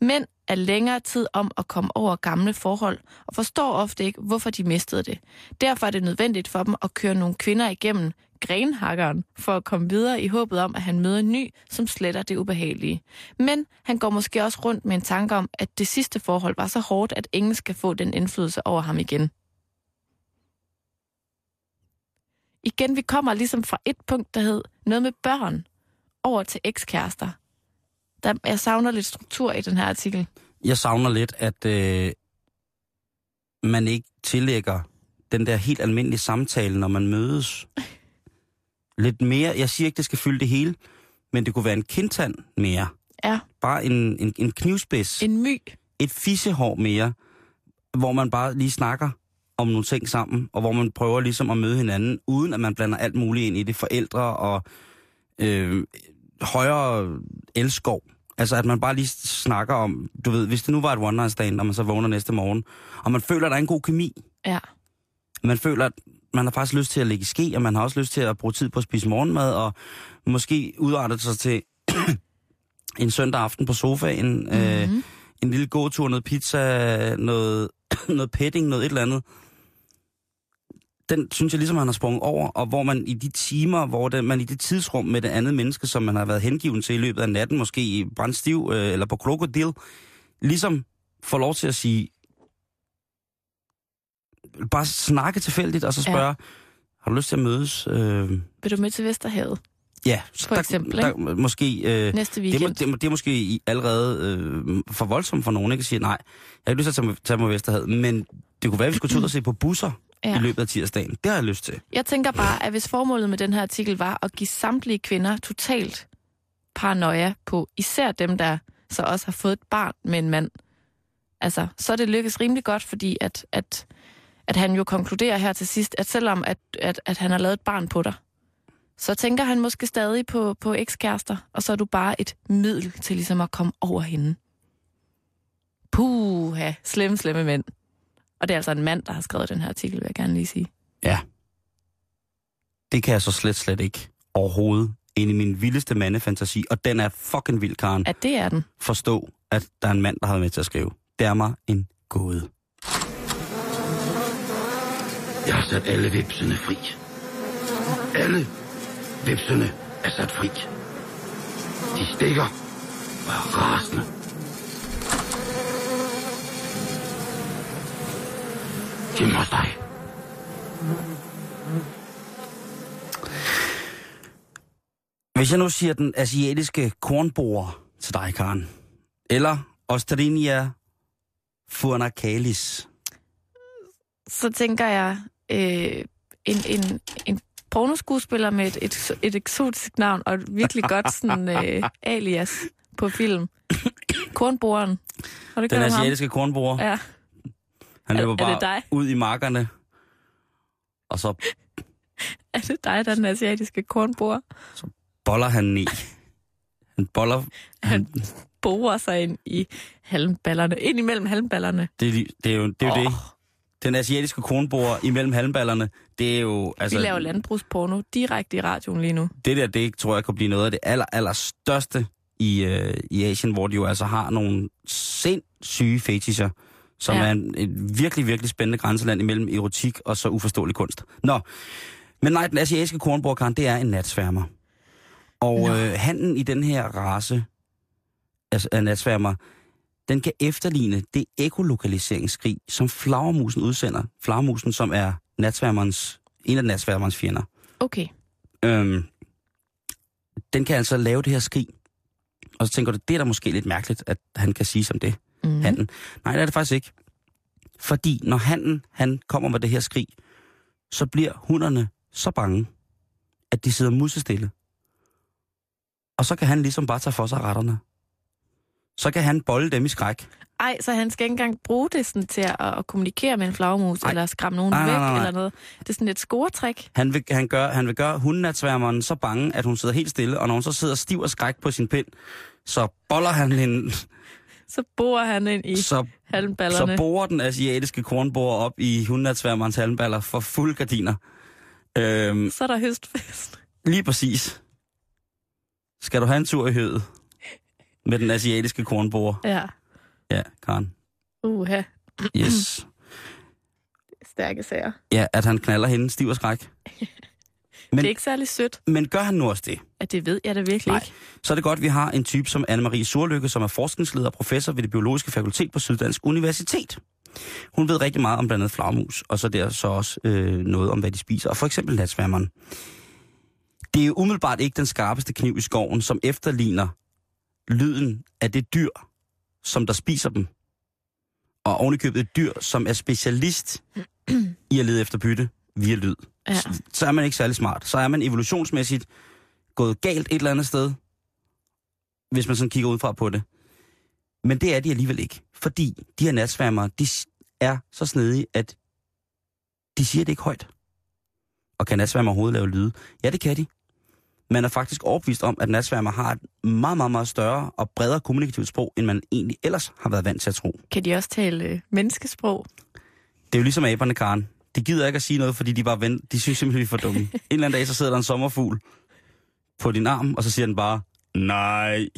Men er længere tid om at komme over gamle forhold, og forstår ofte ikke, hvorfor de mistede det. Derfor er det nødvendigt for dem at køre nogle kvinder igennem grenhakkeren, for at komme videre i håbet om, at han møder en ny, som sletter det ubehagelige. Men han går måske også rundt med en tanke om, at det sidste forhold var så hårdt, at ingen skal få den indflydelse over ham igen. Igen, vi kommer ligesom fra et punkt, der hed noget med børn, over til ekskærester. Der, jeg savner lidt struktur i den her artikel. Jeg savner lidt, at øh, man ikke tillægger den der helt almindelige samtale, når man mødes. [LAUGHS] Lidt mere. Jeg siger ikke, det skal fylde det hele, men det kunne være en kindtand mere. Ja, Bare en, en, en knivspids. en my. Et fissehår mere, hvor man bare lige snakker om nogle ting sammen, og hvor man prøver ligesom at møde hinanden, uden at man blander alt muligt ind i det. Forældre og øh, højere elskov. Altså, at man bare lige snakker om, du ved, hvis det nu var et one night stand, og man så vågner næste morgen, og man føler, at der er en god kemi. Ja. Man føler, at man har faktisk lyst til at lægge i ske, og man har også lyst til at bruge tid på at spise morgenmad, og måske udarte sig til [CLEARS THROAT] en søndag aften på sofaen, mm-hmm. øh, en lille gåtur, noget pizza, noget, [CLEARS THROAT] noget petting, noget et eller andet. Den synes jeg ligesom, han har sprunget over, og hvor man i de timer, hvor det, man i det tidsrum med det andet menneske, som man har været hengiven til i løbet af natten, måske i brandstiv øh, eller på krokodil, ligesom får lov til at sige, bare snakke tilfældigt, og så spørge, ja. har du lyst til at mødes? Øh, Vil du med til Vesterhavet ja, For der, eksempel, der, måske... Øh, næste det, må- weekend? det, er må- det er måske allerede øh, for voldsomt for nogen, ikke at sige, nej, jeg har ikke lyst til at tage, mig- tage mig Vesterhavet, men det kunne være, at vi skulle tage ud og se på busser ja. i løbet af tirsdagen. Det har jeg lyst til. Jeg tænker bare, at hvis formålet med den her artikel var at give samtlige kvinder totalt paranoia på, især dem, der så også har fået et barn med en mand, altså, så er det lykkes rimelig godt, fordi at, at, at han jo konkluderer her til sidst, at selvom at, at, at han har lavet et barn på dig, så tænker han måske stadig på, på ekskærester, og så er du bare et middel til ligesom at komme over hende. Puha, slemme, slemme mænd. Og det er altså en mand, der har skrevet den her artikel, vil jeg gerne lige sige. Ja. Det kan jeg så slet, slet ikke overhovedet ind i min vildeste mandefantasi, og den er fucking vild, Karen. At det er den. Forstå, at der er en mand, der har været med til at skrive. Det er mig en gåde. Jeg har sat alle vipsene fri. Alle vipsene er sat fri. De stikker og er rasende. Hjemme hos dig. Hvis jeg nu siger den asiatiske kornborer til dig, Karen, eller Ostrinia furnacalis, så tænker jeg øh, en, en, en pornoskuespiller med et, et, et eksotisk navn og et virkelig godt sådan, [LAUGHS] øh, alias på film. Ikke den asiatiske kornborer, Ja. Han Er- løber er det bare dig? ud i markerne, og så [LAUGHS] Er det dig, der er den asiatiske kornbor? boller han i. Han boller... Han borer sig ind i halmballerne. Ind imellem halmballerne. Det, er de- det er jo, det. Er jo Åh, det. Den asiatiske kornborer imellem halmballerne, det er jo... Altså, vi laver landbrugsporno direkte i radioen lige nu. det der, det tror jeg kan blive noget af det aller, aller største i, øh, i Asien, hvor de jo altså har nogle sindssyge fetischer, som Ja. er en, et virkelig, virkelig spændende grænseland imellem erotik og så uforståelig kunst. Nå, men nej, den asiatiske kornborkaren, det er en natsværmer. Og Nå. øh, handen i den her race altså, af natsværmer, den kan efterligne det ekolokaliseringsskrig, som flagermusen udsender. Flagermusen, som er natsværmerens, en af natsværmerens fjender. Okay. Øhm, den kan altså lave det her skrig. Og så tænker du, det er da måske lidt mærkeligt, at han kan sige som det, Mm. handen. Nej, det er det faktisk ikke. Fordi når handen, han kommer med det her skrig, så bliver hunderne så bange, at de sidder musestille. Og så kan han ligesom bare tage for sig retterne. Så kan han bolde dem i skræk. Ej, så han skal ikke engang bruge det sådan til at, at kommunikere med en flagermus, Nej. eller skræmme nogen Nej, væk, nej, nej, nej. eller noget. Det er sådan et scoretræk. Han vil, han gør, han vil gøre hundenatsværmeren så bange, at hun sidder helt stille, og når hun så sidder stiv og skræk på sin pind, så boller han hende, Så borer han ind i så halmballerne. Så borer den asiatiske kornborer op i hundenatsværmerens halmballer for fuld gardiner. Øhm, så er der høstfest. lige præcis. Skal du have en tur i høet med den asiatiske kornborer? Ja. Ja, Karen. Uha. Yes. Stærke sager. Ja, at han knaller hende stiv og skræk. [LAUGHS] Men, det er ikke særlig sødt, Men gør han nu også det? at det ved jeg da virkelig Nej. ikke. Så er det godt, at vi har en type som Anne-Marie Surlykke, som er forskningsleder og professor ved det biologiske fakultet på Syddansk Universitet. Hun ved rigtig meget om blandt andet flagmus, og så der så også øh, noget om, hvad de spiser, og for eksempel natsværmeren. Det er umiddelbart ikke den skarpeste kniv i skoven, som efterligner lyden af det dyr, som der spiser dem. Og ovenikøbet et dyr, som er specialist i at lede efter bytte via lyd. Ja. Så, så er man ikke særlig smart. Så er man evolutionsmæssigt gået galt et eller andet sted, hvis man sådan kigger udefra på det. Men det er de alligevel ikke. Fordi de her natsværmere, de er så snedige, at De siger det ikke højt. Og kan natsværmer overhovedet lave lyde? Ja, det kan de. Man er faktisk overbevist om, at natsværmer har et meget, meget, meget større og bredere kommunikativt sprog, end man egentlig ellers har været vant til at tro. Kan de også tale øh, menneskesprog? Det er jo ligesom aberne, Karen. De gider ikke at sige noget, fordi de bare venter. De synes simpelthen, vi er for dumme. [LAUGHS] en eller anden dag, så sidder der en sommerfugl på din arm, og så siger den bare, nej,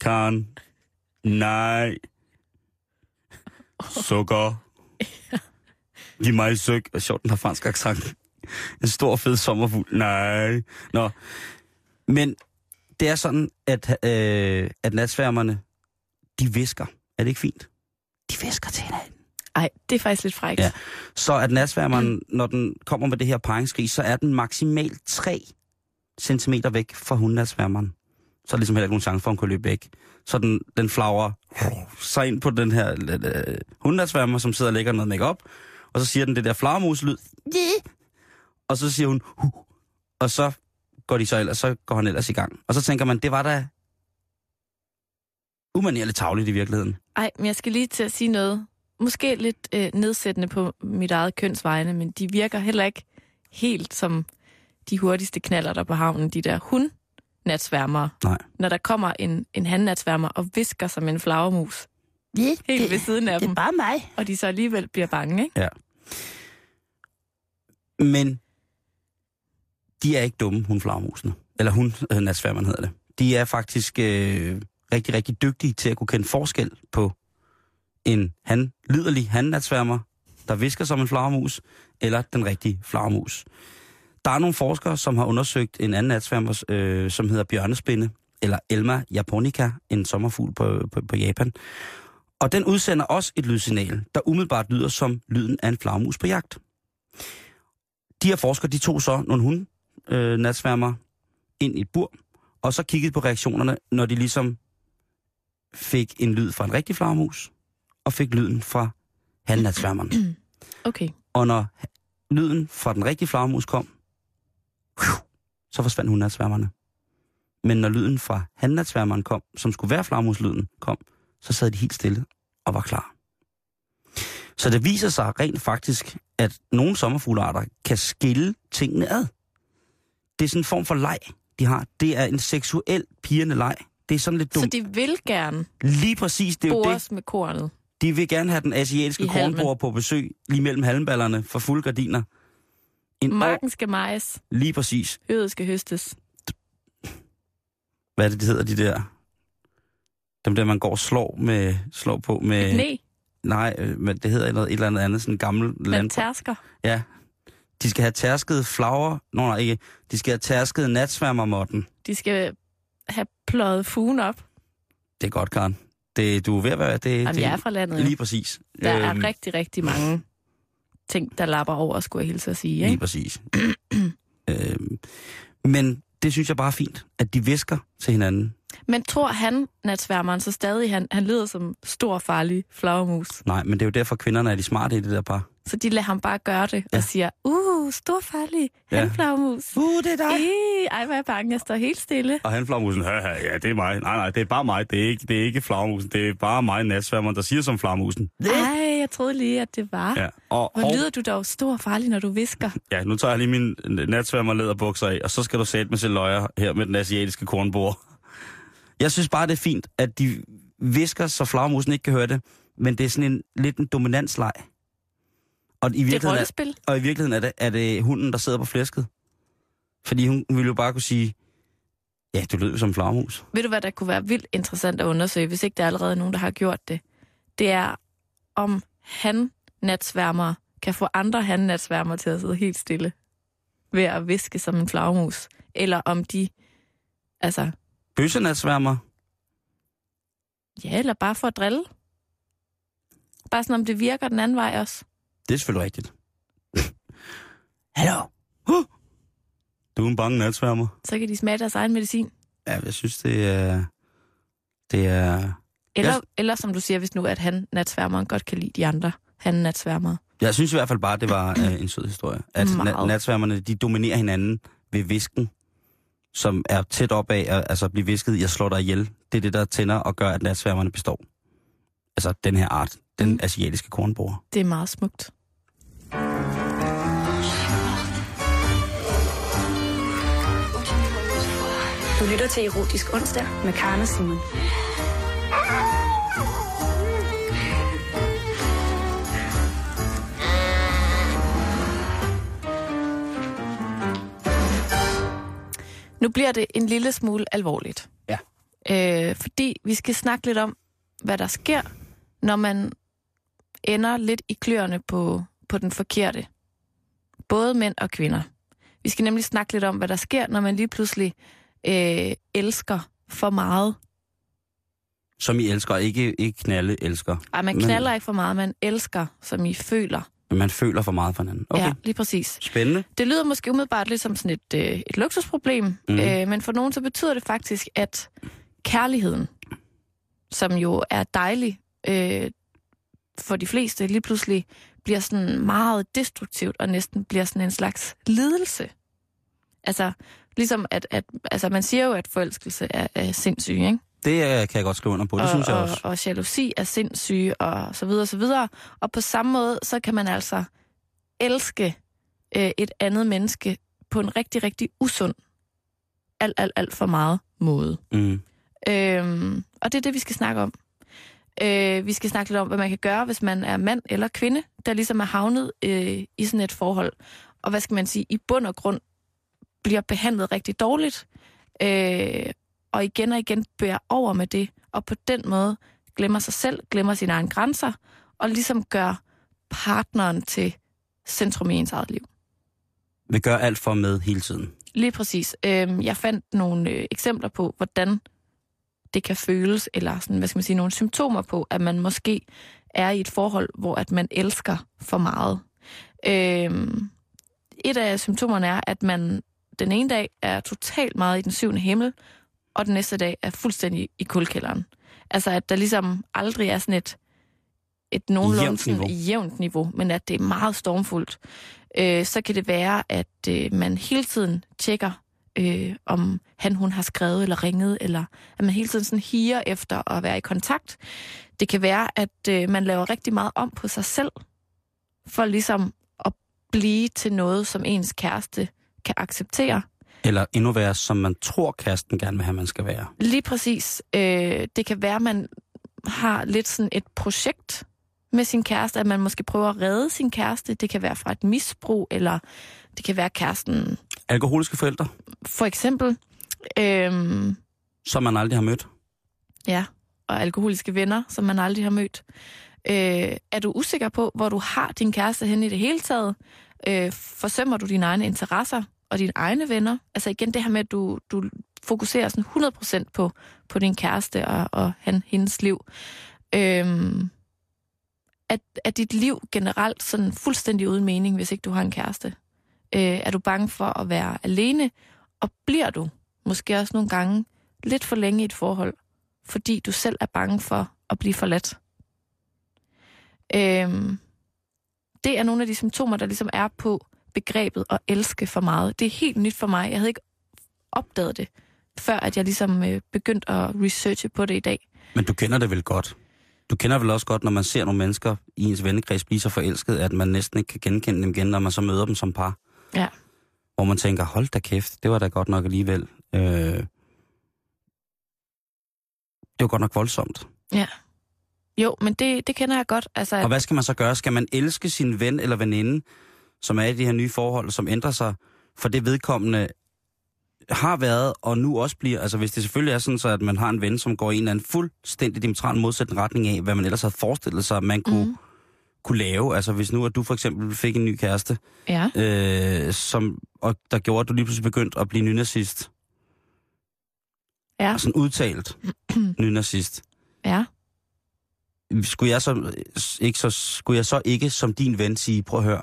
Karen, nej, [LAUGHS] sukker, giv mig søg. Og sjovt, den har fransk accent. En stor, fed sommerfugl. Nej. Nå. Men det er sådan, at, øh, at natsværmerne, de visker. Er det ikke fint? De visker til hinanden. Ej, det er faktisk lidt frækt. Ja. Så at natsværmeren, mm. når den kommer med det her paringsskrig, så er den maksimalt 3 cm væk fra hundnatsværmeren. Så er der ligesom heller ikke nogen chance for, at hun kan løbe væk. Så den, den flagrer sig ind på den her øh, hundnatsværmer, som sidder og lægger noget makeup og så siger den det der flagermuslyd. Og så siger hun, huh, og så går de så ellers, så går han ellers i gang. Og så tænker man, det var da umanerligt tavligt i virkeligheden. Ej, men jeg skal lige til at sige noget. Måske lidt øh, nedsættende på mit eget kønsvegne, men de virker heller ikke helt som de hurtigste knaller der på havnen, de der hund natsværmere. Nej. Når der kommer en, en handnatsværmer og visker som en flagermus. Ja, Helt ved siden af det er dem. bare mig. Og de så alligevel bliver bange, ikke? Ja. Men de er ikke dumme, hun flagermusene. Eller hun, øh, natsværmeren hedder det. De er faktisk øh, rigtig, rigtig dygtige til at kunne kende forskel på en han, liderlig handnatsværmer, der visker som en flagermus, eller den rigtige flagermus. Der er nogle forskere, som har undersøgt en anden natsværmer, øh, som hedder bjørnespinde, eller Elma japonica, en sommerfugl på, på, på Japan. Og den udsender også et lydsignal, der umiddelbart lyder som lyden af en flagermus på jagt. De her forskere, de tog så nogle hund øh, natsværmer ind i et bur, og så kiggede på reaktionerne, når de ligesom fik en lyd fra en rigtig flagermus, og fik lyden fra handnatsværmeren. [CLEARS THROAT] Okay. Og når lyden fra den rigtige flagermus kom, så forsvandt hundnatsværmerne. Men når lyden fra handnatsværmeren kom, som skulle være flagermuslyden, kom, så sad de helt stille og var klar. Så det viser sig rent faktisk, at nogle sommerfuglearter kan skille tingene ad. Det er sådan en form for leg, de har. Det er en seksuel pigerne leg. Det er sådan lidt Så dumt. de vil gerne Lige præcis, det er jo det. med kornet. De vil gerne have den asiatiske kornbord på besøg, lige mellem halmballerne for fulde gardiner. En år, Marken skal mejes, lige præcis. høet skal høstes. Hvad er det, de hedder, de der? Dem der, man går og slår, med, slår på med... Knæ, Nej, øh, men det hedder noget, et eller andet andet, sådan en gammel land. tærsker. Ja. De skal have tærskede flagre. Nå, nej, ikke. De skal have tærskede natsværmermotten. De skal have pløjet fugen op. Det er godt, Karen. Det, du er ved at være... Det, Jamen, det, jeg er fra landet. Lige præcis. Der er Øhm, rigtig, rigtig mange ting, der lapper over, skulle jeg hilse at sige. Lige Ikke? præcis. [CLEARS THROAT] øhm, men det synes jeg bare er fint, at de visker til hinanden. Men tror han, natsværmeren, så stadig, han, han lyder som stor farlig flagermus. Nej, men det er jo derfor, kvinderne er de smarte i det der par. Så de lader ham bare gøre det Ja. og siger, uh, stor farlig, Ja. han flagermus. Uh, det er dig. Ej, ej, hvor er jeg bange, jeg står helt stille. Og han flagmusen, ja, ja, det er mig. Nej, nej, det er bare mig. Det er ikke, det er ikke flagmusen. Det er bare mig, natsværmeren, der siger som flagmusen. Ej, jeg troede lige, at det var. Ja, og, Hvor lyder du dog stor og farlig, når du visker? ja, nu tager jeg lige min natsværmer læderbukser af, og så skal du sætte med sin løjer her med den asiatiske kornbord. Jeg synes bare, det er fint, at de visker, så flagmusen ikke kan høre det, men det er sådan en lidt en dominansleg. Og i Det er virkeligheden, er, og i virkeligheden er det, er det hunden, der sidder på flæsket. Fordi hun ville jo bare kunne sige, ja, du lød jo som en flagmus. Ved du, hvad der kunne være vildt interessant at undersøge, hvis ikke der er allerede nogen, der har gjort det? Det er, om han natsværmer kan få andre han natsværmer til at sidde helt stille ved at viske som en flagmus. Eller om de, altså, Bøssenatsværmer, ja, eller bare for at drille. Bare sådan, om det virker den anden vej også. det er selvfølgelig rigtigt. [LAUGHS] Hallo? Huh? Du er en bange natsværmer. Så kan de smage deres egen medicin. Ja, jeg synes, det er... Det er... Eller, Jeg- eller som du siger, hvis nu at han natsværmeren godt kan lide de andre han natsværmere. Jeg synes i hvert fald bare, det var øh, en sød historie. At na- natsværmerne, de dominerer hinanden ved visken, som er tæt op af at altså, blive visket, jeg slår dig ihjel. Det er det, der tænder og gør, at natsværmerne består. Altså den her art, den mm. asiatiske kornborer. Det er meget smukt. Du lytter til Erotisk Onsdag med Karne Simon. Nu bliver det en lille smule alvorligt. Ja. Øh, fordi vi skal snakke lidt om, hvad der sker, når man ender lidt i kløerne på, på den forkerte. Både mænd og kvinder. Vi skal nemlig snakke lidt om, hvad der sker, når man lige pludselig øh, elsker for meget. Som I elsker, ikke, ikke knalde elsker. Ej, man Men- knaller ikke for meget, man elsker, som I føler. Men man føler for meget for hinanden. Okay, Ja, lige præcis. spændende. Det lyder måske umiddelbart lidt som sådan et, øh, et luksusproblem, mm. Øh, men for nogen så betyder det faktisk, at kærligheden, som jo er dejlig øh, for de fleste, lige pludselig bliver sådan meget destruktivt og næsten bliver sådan en slags lidelse. Altså, ligesom at, at altså man siger jo, at forelskelse er, er sindssyg, ikke? Det øh, kan jeg godt skrive under på, det og, synes jeg og, også. og jalousi er sindssyge, og så videre, så videre. Og på samme måde, så kan man altså elske øh, et andet menneske på en rigtig, rigtig usund, alt, alt, alt for meget måde. Mm. Øhm, og det er det, vi skal snakke om. Øh, vi skal snakke lidt om, hvad man kan gøre, hvis man er mand eller kvinde, der ligesom er havnet øh, i sådan et forhold. Og hvad skal man sige, i bund og grund bliver behandlet rigtig dårligt. Øh, og igen og igen bærer over med det, og på den måde glemmer sig selv, glemmer sine egne grænser, og ligesom gør partneren til centrum i ens eget liv. Vi gør alt for med hele tiden. Lige præcis. Øhm, jeg fandt nogle øh, eksempler på, hvordan det kan føles, eller sådan, hvad skal man sige, nogle symptomer på, at man måske er i et forhold, hvor at man elsker for meget. Øhm, et af symptomerne er, at man den ene dag er totalt meget i den syvende himmel, og den næste dag er fuldstændig i kuldkælderen. Altså, at der ligesom aldrig er sådan et, et nogenlunde Jævnt niveau. jævnt niveau, men at det er meget stormfuldt. Øh, så kan det være, at øh, man hele tiden tjekker, øh, om han hun har skrevet eller ringet, eller at man hele tiden sådan higer efter at være i kontakt. Det kan være, at øh, man laver rigtig meget om på sig selv, for ligesom at blive til noget, som ens kæreste kan acceptere. Eller endnu værre, som man tror, kæresten gerne vil have, man skal være. Lige præcis. Øh, det kan være, man har lidt sådan et projekt med sin kæreste, at man måske prøver at redde sin kæreste. Det kan være fra et misbrug, eller det kan være kæresten Alkoholiske forældre, for eksempel. Øhm, som man aldrig har mødt. ja, og alkoholiske venner, som man aldrig har mødt. Øh, er du usikker på, hvor du har din kæreste hen i det hele taget? Øh, forsømmer du dine egne interesser og dine egne venner? Altså igen det her med, at du, du fokuserer sådan 100% på, på din kæreste og, og han, hendes liv. Øhm, er, er dit liv generelt sådan fuldstændig uden mening, hvis ikke du har en kæreste? Øh, er du bange for at være alene? Og bliver du måske også nogle gange lidt for længe i et forhold, fordi du selv er bange for at blive forladt? Øhm, det er nogle af de symptomer, der ligesom er på begrebet at elske for meget. Det er helt nyt for mig. Jeg havde ikke opdaget det, før at jeg ligesom øh, begyndte at researche på det i dag. Men du kender det vel godt. Du kender vel også godt, når man ser nogle mennesker i ens vennekreds blive så forelsket, at man næsten ikke kan genkende dem igen, når man så møder dem som par. Ja. Hvor man tænker, hold da kæft, det var da godt nok alligevel. Øh, det var godt nok voldsomt. Ja. Jo, men det, det kender jeg godt. Altså, Og at, hvad skal man så gøre? Skal man elske sin ven eller veninde, som er i de her nye forhold, som ændrer sig for det vedkommende har været, og nu også bliver, altså hvis det selvfølgelig er sådan, så at man har en ven, som går i en eller anden fuldstændig diametral modsætning retning af, hvad man ellers havde forestillet sig, at man kunne, Mhm. kunne lave. Altså hvis nu, at du for eksempel fik en ny kæreste, ja. øh, som, og der gjorde, at du lige pludselig begyndte at blive nynazist. Ja. Altså en udtalt [CLEARS THROAT] nynazist. Ja. Skulle jeg, så, ikke så, skulle jeg så ikke som din ven sige, prøv at høre,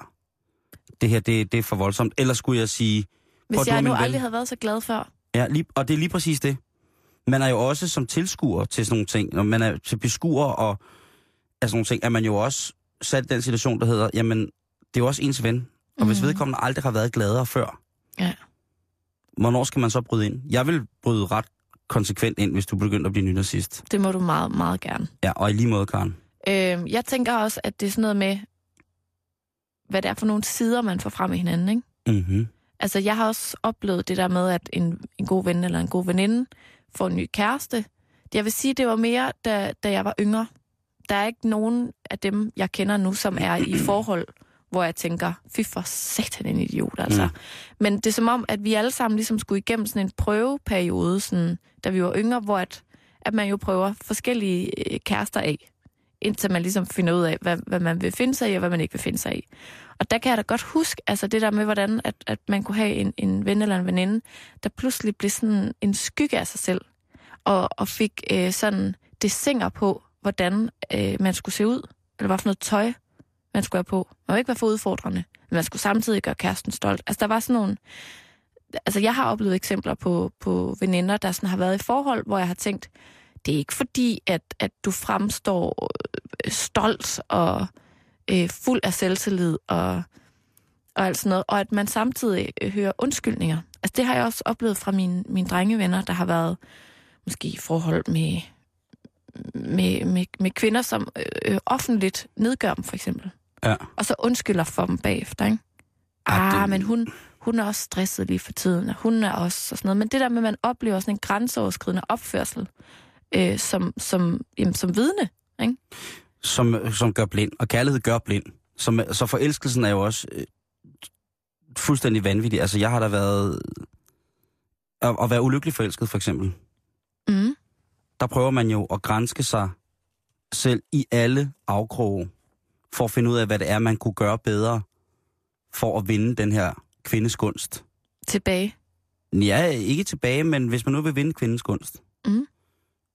det her det, det er for voldsomt. Eller skulle jeg sige, Hvis jeg nu ven. aldrig havde været så glad før. Ja, lige, og det er lige præcis det. Man er jo også som tilskuer til sådan nogle ting, når man er til beskuer og af sådan nogle ting, er man jo også sat den situation, der hedder, jamen, det er jo også ens ven. Og hvis Mhm. vedkommende aldrig har været gladere før, Ja. hvornår skal man så bryde ind? Jeg vil bryde ret konsekvent ind, hvis du begynder at blive nynazist. Det må du meget, meget gerne. Ja, og i lige måde, Karen. Øh, jeg tænker også, at det er sådan noget med, hvad det er for nogle sider, man får frem i hinanden, ikke? Mm-hmm. Altså, jeg har også oplevet det der med, at en, en god ven eller en god veninde får en ny kæreste. Jeg vil sige, det var mere, da, da jeg var yngre. Der er ikke nogen af dem, jeg kender nu, som er i forhold, hvor jeg tænker, fy for satan en idiot, altså. Mm. Men det er som om, at vi alle sammen ligesom skulle igennem sådan en prøveperiode, sådan, da vi var yngre, hvor at, at man jo prøver forskellige øh, kærester af, indtil man ligesom finder ud af, hvad, hvad man vil finde sig i, og hvad man ikke vil finde sig i. Og der kan jeg da godt huske, altså det der med, hvordan at, at man kunne have en, en ven eller en veninde, der pludselig blev sådan en skygge af sig selv, og, og fik øh, sådan det singer på, hvordan øh, man skulle se ud, eller hvad for noget tøj, man skulle have på. Man må ikke være for udfordrende, men man skulle samtidig gøre kæresten stolt. Altså der var sådan nogle... Altså jeg har oplevet eksempler på, på veninder, der sådan har været i forhold, hvor jeg har tænkt, det er ikke fordi, at, at du fremstår øh, stolt og øh, fuld af selvtillid og, og alt sådan noget, og at man samtidig øh, hører undskyldninger. Altså det har jeg også oplevet fra mine, mine drengevenner, der har været måske i forhold med, med, med, med kvinder, som øh, offentligt nedgør dem, for eksempel. Ja. Og så undskylder for dem bagefter, ikke? Ja, Ah, det- men hun, hun er også stresset lige for tiden, og hun er også og sådan noget. Men det der med, at man oplever sådan en grænseoverskridende opførsel øh, som, som, jamen, som vidne, ikke? som, som gør blind, og kærlighed gør blind. Som, så forelskelsen er jo også øh, fuldstændig vanvittig. Altså, jeg har da været... At, at være ulykkelig forelsket, for eksempel. Mm. Der prøver man jo at grænske sig selv i alle afkroge, for at finde ud af, hvad det er, man kunne gøre bedre, for at vinde den her kvindes gunst. Tilbage. Ja, ikke tilbage, men hvis man nu vil vinde kvindens gunst. Mm.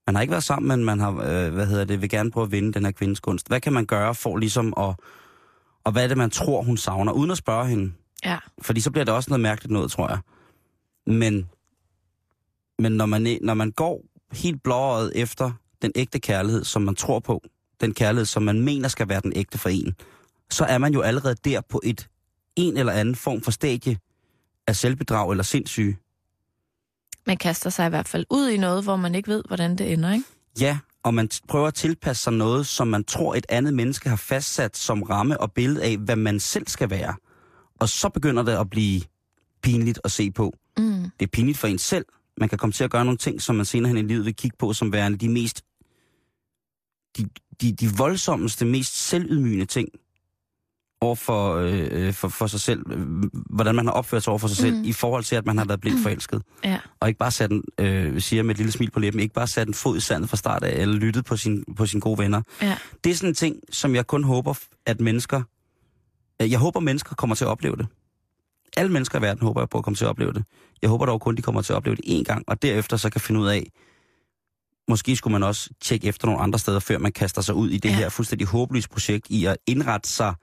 Man har ikke været sammen, men man har, øh, hvad hedder det, vil gerne prøve at vinde den her kvindes gunst. Hvad kan man gøre for ligesom at, og hvad er det, man tror, hun savner, uden at spørge hende? Ja. Fordi så bliver det også noget mærkeligt noget, tror jeg. Men, men når, man, når man går helt blåret efter den ægte kærlighed, som man tror på, den kærlighed, som man mener skal være den ægte for en, så er man jo allerede der på et en eller anden form for stadie af selvbedrag eller sindssyge. Man kaster sig i hvert fald ud i noget, hvor man ikke ved, hvordan det ender, ikke? Ja, og man prøver at tilpasse sig noget, som man tror, et andet menneske har fastsat som ramme og billede af, hvad man selv skal være. Og så begynder det at blive pinligt at se på. Mm. Det er pinligt for en selv. Man kan komme til at gøre nogle ting, som man senere hen i livet vil kigge på, som værende de mest... De, de, de voldsomste, mest selvydmygende ting over for, øh, for, for sig selv. øh, Hvordan man har opført sig over for sig selv, Mhm. i forhold til, at man har været blindt forelsket. Ja. Og ikke bare sat en, øh, siger med et lille smil på læben, ikke bare sat en fod i sandet fra start af, eller lyttet på, sin, på sine gode venner. Ja. Det er sådan en ting, som jeg kun håber, at mennesker... øh, Jeg håber, mennesker kommer til at opleve det. Alle mennesker i verden håber jeg på at komme til at opleve det. Jeg håber dog kun, de kommer til at opleve det én gang, og derefter så kan finde ud af, måske skulle man også tjekke efter nogle andre steder, før man kaster sig ud i det ja. her fuldstændig håbløse projekt i at indrette sig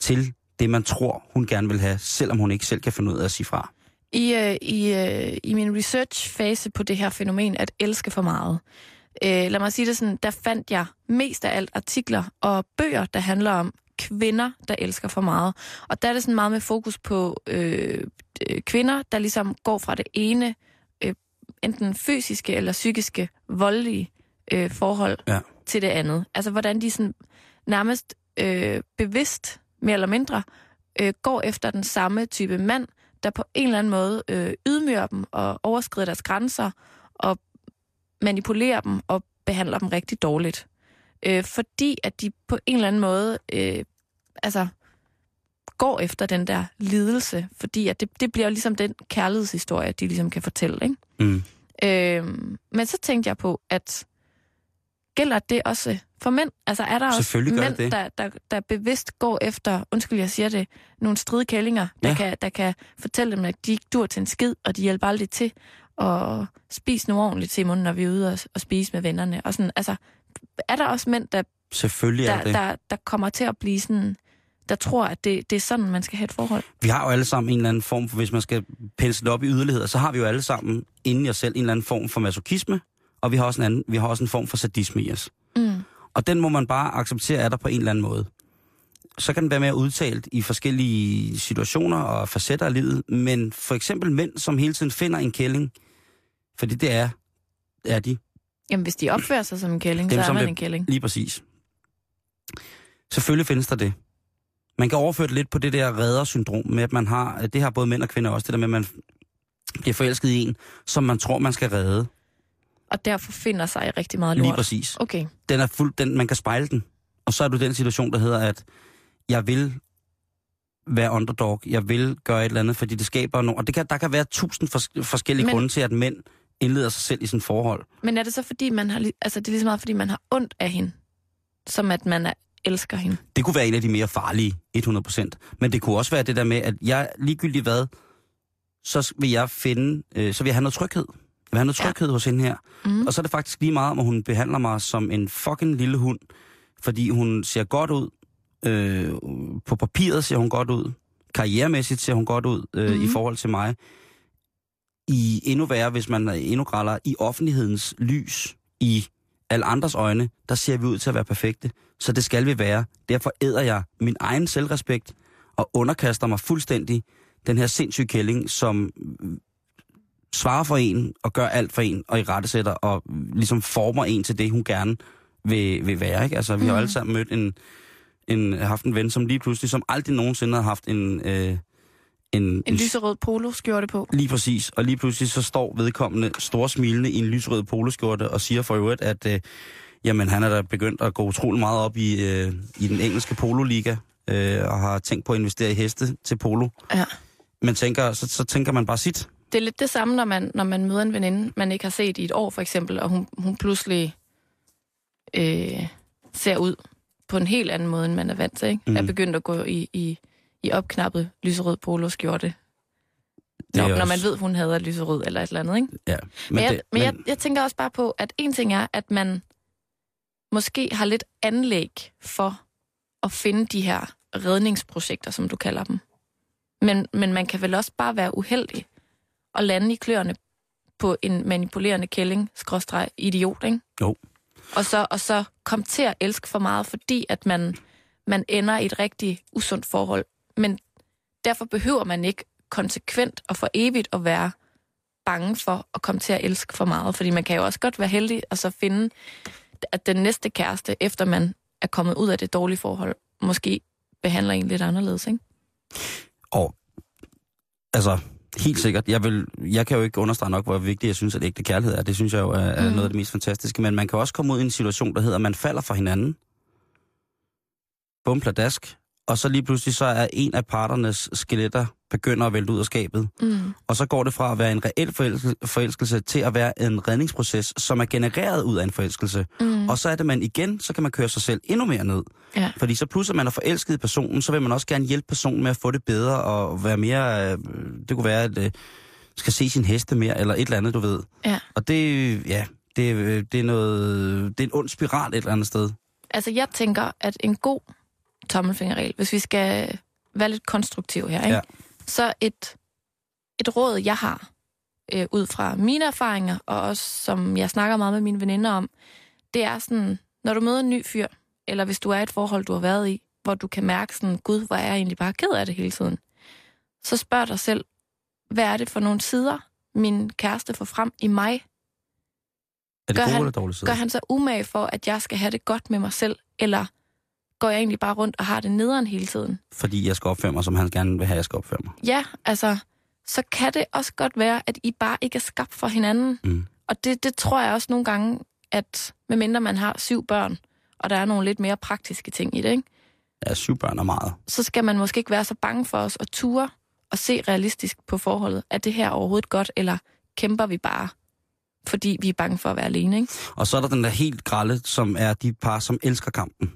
til det, man tror, hun gerne vil have, selvom hun ikke selv kan finde ud af at sige fra. I, øh, i, øh, I min research-fase på det her fænomen at elske for meget, øh, lad mig sige det sådan, der fandt jeg mest af alt artikler og bøger, der handler om kvinder, der elsker for meget. Og der er det sådan meget med fokus på øh, kvinder, der ligesom går fra det ene, øh, enten fysiske eller psykiske, voldelige øh, forhold Ja. til det andet. Altså hvordan de sådan nærmest øh, bevidst, mere eller mindre, øh, går efter den samme type mand, der på en eller anden måde øh, ydmyger dem og overskrider deres grænser og manipulerer dem og behandler dem rigtig dårligt. Øh, fordi at de på en eller anden måde øh, altså går efter den der lidelse, fordi at det, det bliver jo ligesom den kærlighedshistorie, de ligesom kan fortælle. Ikke? Mm. Øh, men så tænkte jeg på, at gælder det også for mænd? Altså er der også mænd, det. Der, der, der bevidst går efter, undskyld jeg siger det, nogle stridkællinger, der, Ja. kan, der kan fortælle dem, at de ikke dur til en skid, og de hjælper aldrig til at spise noget ordentligt til munden, når vi er ude og, og spise med vennerne. Og sådan, altså, er der også mænd, der, Selvfølgelig er der, det. der, der kommer til at blive sådan, der tror, at det, det er sådan, man skal have et forhold? Vi har jo alle sammen en eller anden form for, hvis man skal pensle det op i yderligheder, så har vi jo alle sammen inden i os selv en eller anden form for masochisme, og vi har også en, anden, vi har også en form for sadisme i os. Mm. Og den må man bare acceptere, er der på en eller anden måde. Så kan den være mere udtalt i forskellige situationer og facetter af livet, men for eksempel mænd, som hele tiden finder en kælling, fordi det er, er de, Jamen, hvis de opfører sig som en kælling, Dem, så er man vil- en kælling. lige præcis. Selvfølgelig findes der det. man kan overføre det lidt på det der reddersyndrom med, at man har, det har både mænd og kvinder også, det der med, at man bliver forelsket i en, som man tror, man skal redde. Og derfor finder sig i rigtig meget lort. Lige præcis. Okay. Den er fuld, den, man kan spejle den. Og så er du den situation, der hedder, at jeg vil være underdog, jeg vil gøre et eller andet, fordi det skaber nogle... Og det kan, der kan være tusind fors- forskellige Men- grunde til, at mænd indleder sig selv i sådan forhold. Men er det så fordi, man har, altså det er lige så meget, fordi man har ondt af hende, som at man er, elsker hende? Det kunne være en af de mere farlige, 100%. Men det kunne også være det der med, at jeg ligegyldigt hvad, så vil jeg finde, øh, så vil jeg have noget tryghed. Vil have noget tryghed ja. hos hende her. Mm. Og så er det faktisk lige meget, om hun behandler mig som en fucking lille hund, fordi hun ser godt ud. Øh, på papiret ser hun godt ud. Karrieremæssigt ser hun godt ud øh, Mhm. i forhold til mig. I endnu værre, hvis man er endnu grælder, i offentlighedens lys, i alle andres øjne, der ser vi ud til at være perfekte. Så det skal vi være. Derfor æder jeg min egen selvrespekt og underkaster mig fuldstændig den her sindssyge kælling, som svarer for en og gør alt for en og i rettesætter og ligesom former en til det, hun gerne vil, vil være. Ikke? Altså, vi har Mhm. alle sammen mødt en, en, haft en ven, som lige pludselig, som aldrig nogensinde har haft en... Øh, en, En lyserød polo skjorte på. Lige præcis. Og lige pludselig så står vedkommende storsmilende i en lysrød poloskjorte og siger for øvrigt, at øh, jamen, han er da begyndt at gå utrolig meget op i, øh, i den engelske pololiga øh, og har tænkt på at investere i heste til polo. Ja. Men tænker, så, så tænker man bare sit. Det er lidt det samme, når man, når man møder en veninde, man ikke har set i et år, for eksempel, og hun, hun pludselig øh, ser ud på en helt anden måde, end man er vant til. Ikke? Mm. Er begyndt at gå i, i, i opknappet lyserød poloskjorte. Det er Når, også- man ved, hun hader lyserød eller et eller andet. Ikke? Ja. Men, men, jeg, men, jeg, jeg tænker også bare på, at en ting er, at man måske har lidt anlæg for at finde de her redningsprojekter, som du kalder dem. Men, men man kan vel også bare være uheldig og lande i kløerne på en manipulerende kælling, skråstreg idiot, ikke? Jo. Og så, og så komme til at elske for meget, fordi at man, man ender i et rigtig usundt forhold. Men derfor behøver man ikke konsekvent og for evigt at være bange for at komme til at elske for meget. Fordi man kan jo også godt være heldig og så finde, at den næste kæreste, efter man er kommet ud af det dårlige forhold, måske behandler en lidt anderledes, ikke? Og altså, helt sikkert. Jeg, vil, jeg kan jo ikke understrege nok, hvor vigtigt jeg synes, at ægte kærlighed er. Det synes jeg jo er, er Mhm. noget af det mest fantastiske. Men man kan også komme ud i en situation, der hedder, at man falder for hinanden. Bum pladask. Og så lige pludselig så er en af parternes skeletter begynder at vælte ud af skabet. Mm. Og så går det fra at være en reel forelskelse, forelskelse til at være en redningsproces, som er genereret ud af en forelskelse. Mm. Og så er det man igen, så kan man køre sig selv endnu mere ned. Ja. Fordi så pludselig man er forelsket i personen, så vil man også gerne hjælpe personen med at få det bedre og være mere... Øh, det kunne være, at øh, skal se sin heste mere, eller et eller andet, du ved. Ja. Og det, ja, det, øh, det er noget... Det er en ond spiral et eller andet sted. Altså, jeg tænker, at en god tommelfingerregel, hvis vi skal være lidt konstruktiv her, ikke? Ja. så et, et råd, jeg har, øh, ud fra mine erfaringer, og også som jeg snakker meget med mine veninder om, det er sådan, når du møder en ny fyr, eller hvis du er i et forhold, du har været i, hvor du kan mærke sådan, gud, hvor er jeg egentlig bare ked af det hele tiden, så spørg dig selv, hvad er det for nogle sider, min kæreste får frem i mig? Er det Gør han- eller? Gør han så umage for, at jeg skal have det godt med mig selv, eller går jeg egentlig bare rundt og har det nederen hele tiden? Fordi jeg skal opføre mig, som han gerne vil have, jeg skal opføre mig. Ja, altså, så kan det også godt være, at I bare ikke er skabt for hinanden. Mm. Og det, det tror jeg også nogle gange, at medmindre man har syv børn, og der er nogle lidt mere praktiske ting i det, ikke? Ja, syv børn er meget. så skal man måske ikke være så bange for os og ture og se realistisk på forholdet. Er det her overhovedet godt, eller kæmper vi bare, fordi vi er bange for at være alene, ikke? Og så er der den der helt grælde, som er de par, som elsker kampen.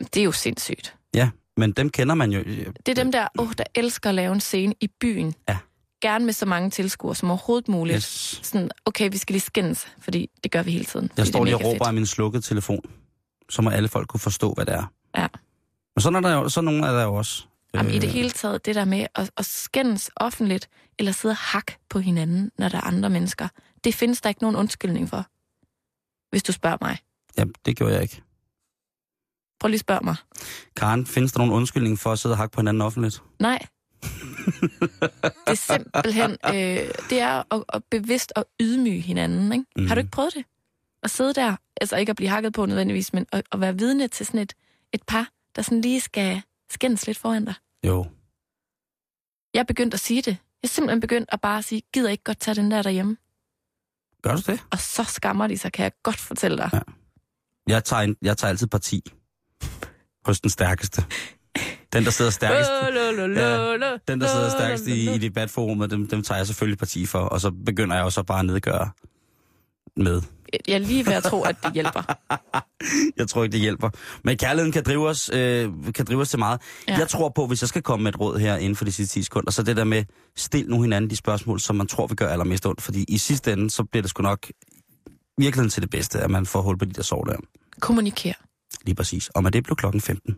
Det er jo sindssygt. Ja, men dem kender man jo. Det er dem der, oh, der elsker at lave en scene i byen. Ja. Gerne med så mange tilskuere som overhovedet muligt. Yes. Sådan, okay, vi skal lige skændes, fordi det gør vi hele tiden. Jeg står lige og råber af fedt. min slukkede telefon, så må alle folk kunne forstå, hvad det er. Ja. Men sådan er der jo, sådan nogle er der jo også. Jamen, i det Øh, hele taget, det der med at, at skændes offentligt, eller sidde og hak på hinanden, når der er andre mennesker, det findes der ikke nogen undskyldning for. Hvis du spørger mig. Ja, det gjorde jeg ikke. Prøv lige at spørge mig. Karen, findes der nogen undskyldning for at sidde og hakke på hinanden offentligt? Nej. [LAUGHS] det er simpelthen, øh, det er at, at bevidst at ydmyge hinanden. Ikke? Mm. Mhm. Har du ikke prøvet det? At sidde der, altså ikke at blive hakket på nødvendigvis, men at, at være vidne til sådan et, et par, der sådan lige skal skændes lidt foran dig. Jo. Jeg er begyndt at sige det. Jeg er simpelthen begyndt at bare sige, gider ikke godt tage den der derhjemme. Gør du det? Og så skammer de sig, kan jeg godt fortælle dig. Ja. Jeg tager, en, jeg tager altid parti. Hos den stærkeste. Den, der sidder stærkest. Ja, den, der sidder stærkest i, i debatforumet, dem, dem tager jeg selvfølgelig parti for, og så begynder jeg også bare at nedgøre med. Jeg er lige ved at tro, at det hjælper. [LAUGHS] Jeg tror ikke, det hjælper. Men kærligheden kan drive os, øh, kan drive os til meget. Ja. Jeg tror på, hvis jeg skal komme med et råd her inden for de sidste 10 sekunder, så det der med, stil nu hinanden de spørgsmål, som man tror, vi gør allermest ondt. Fordi i sidste ende, så bliver det sgu nok virkeligheden til det bedste, at man får hul på de der sår der. Kommuniker. Lige præcis. Og med det blev klokken 15.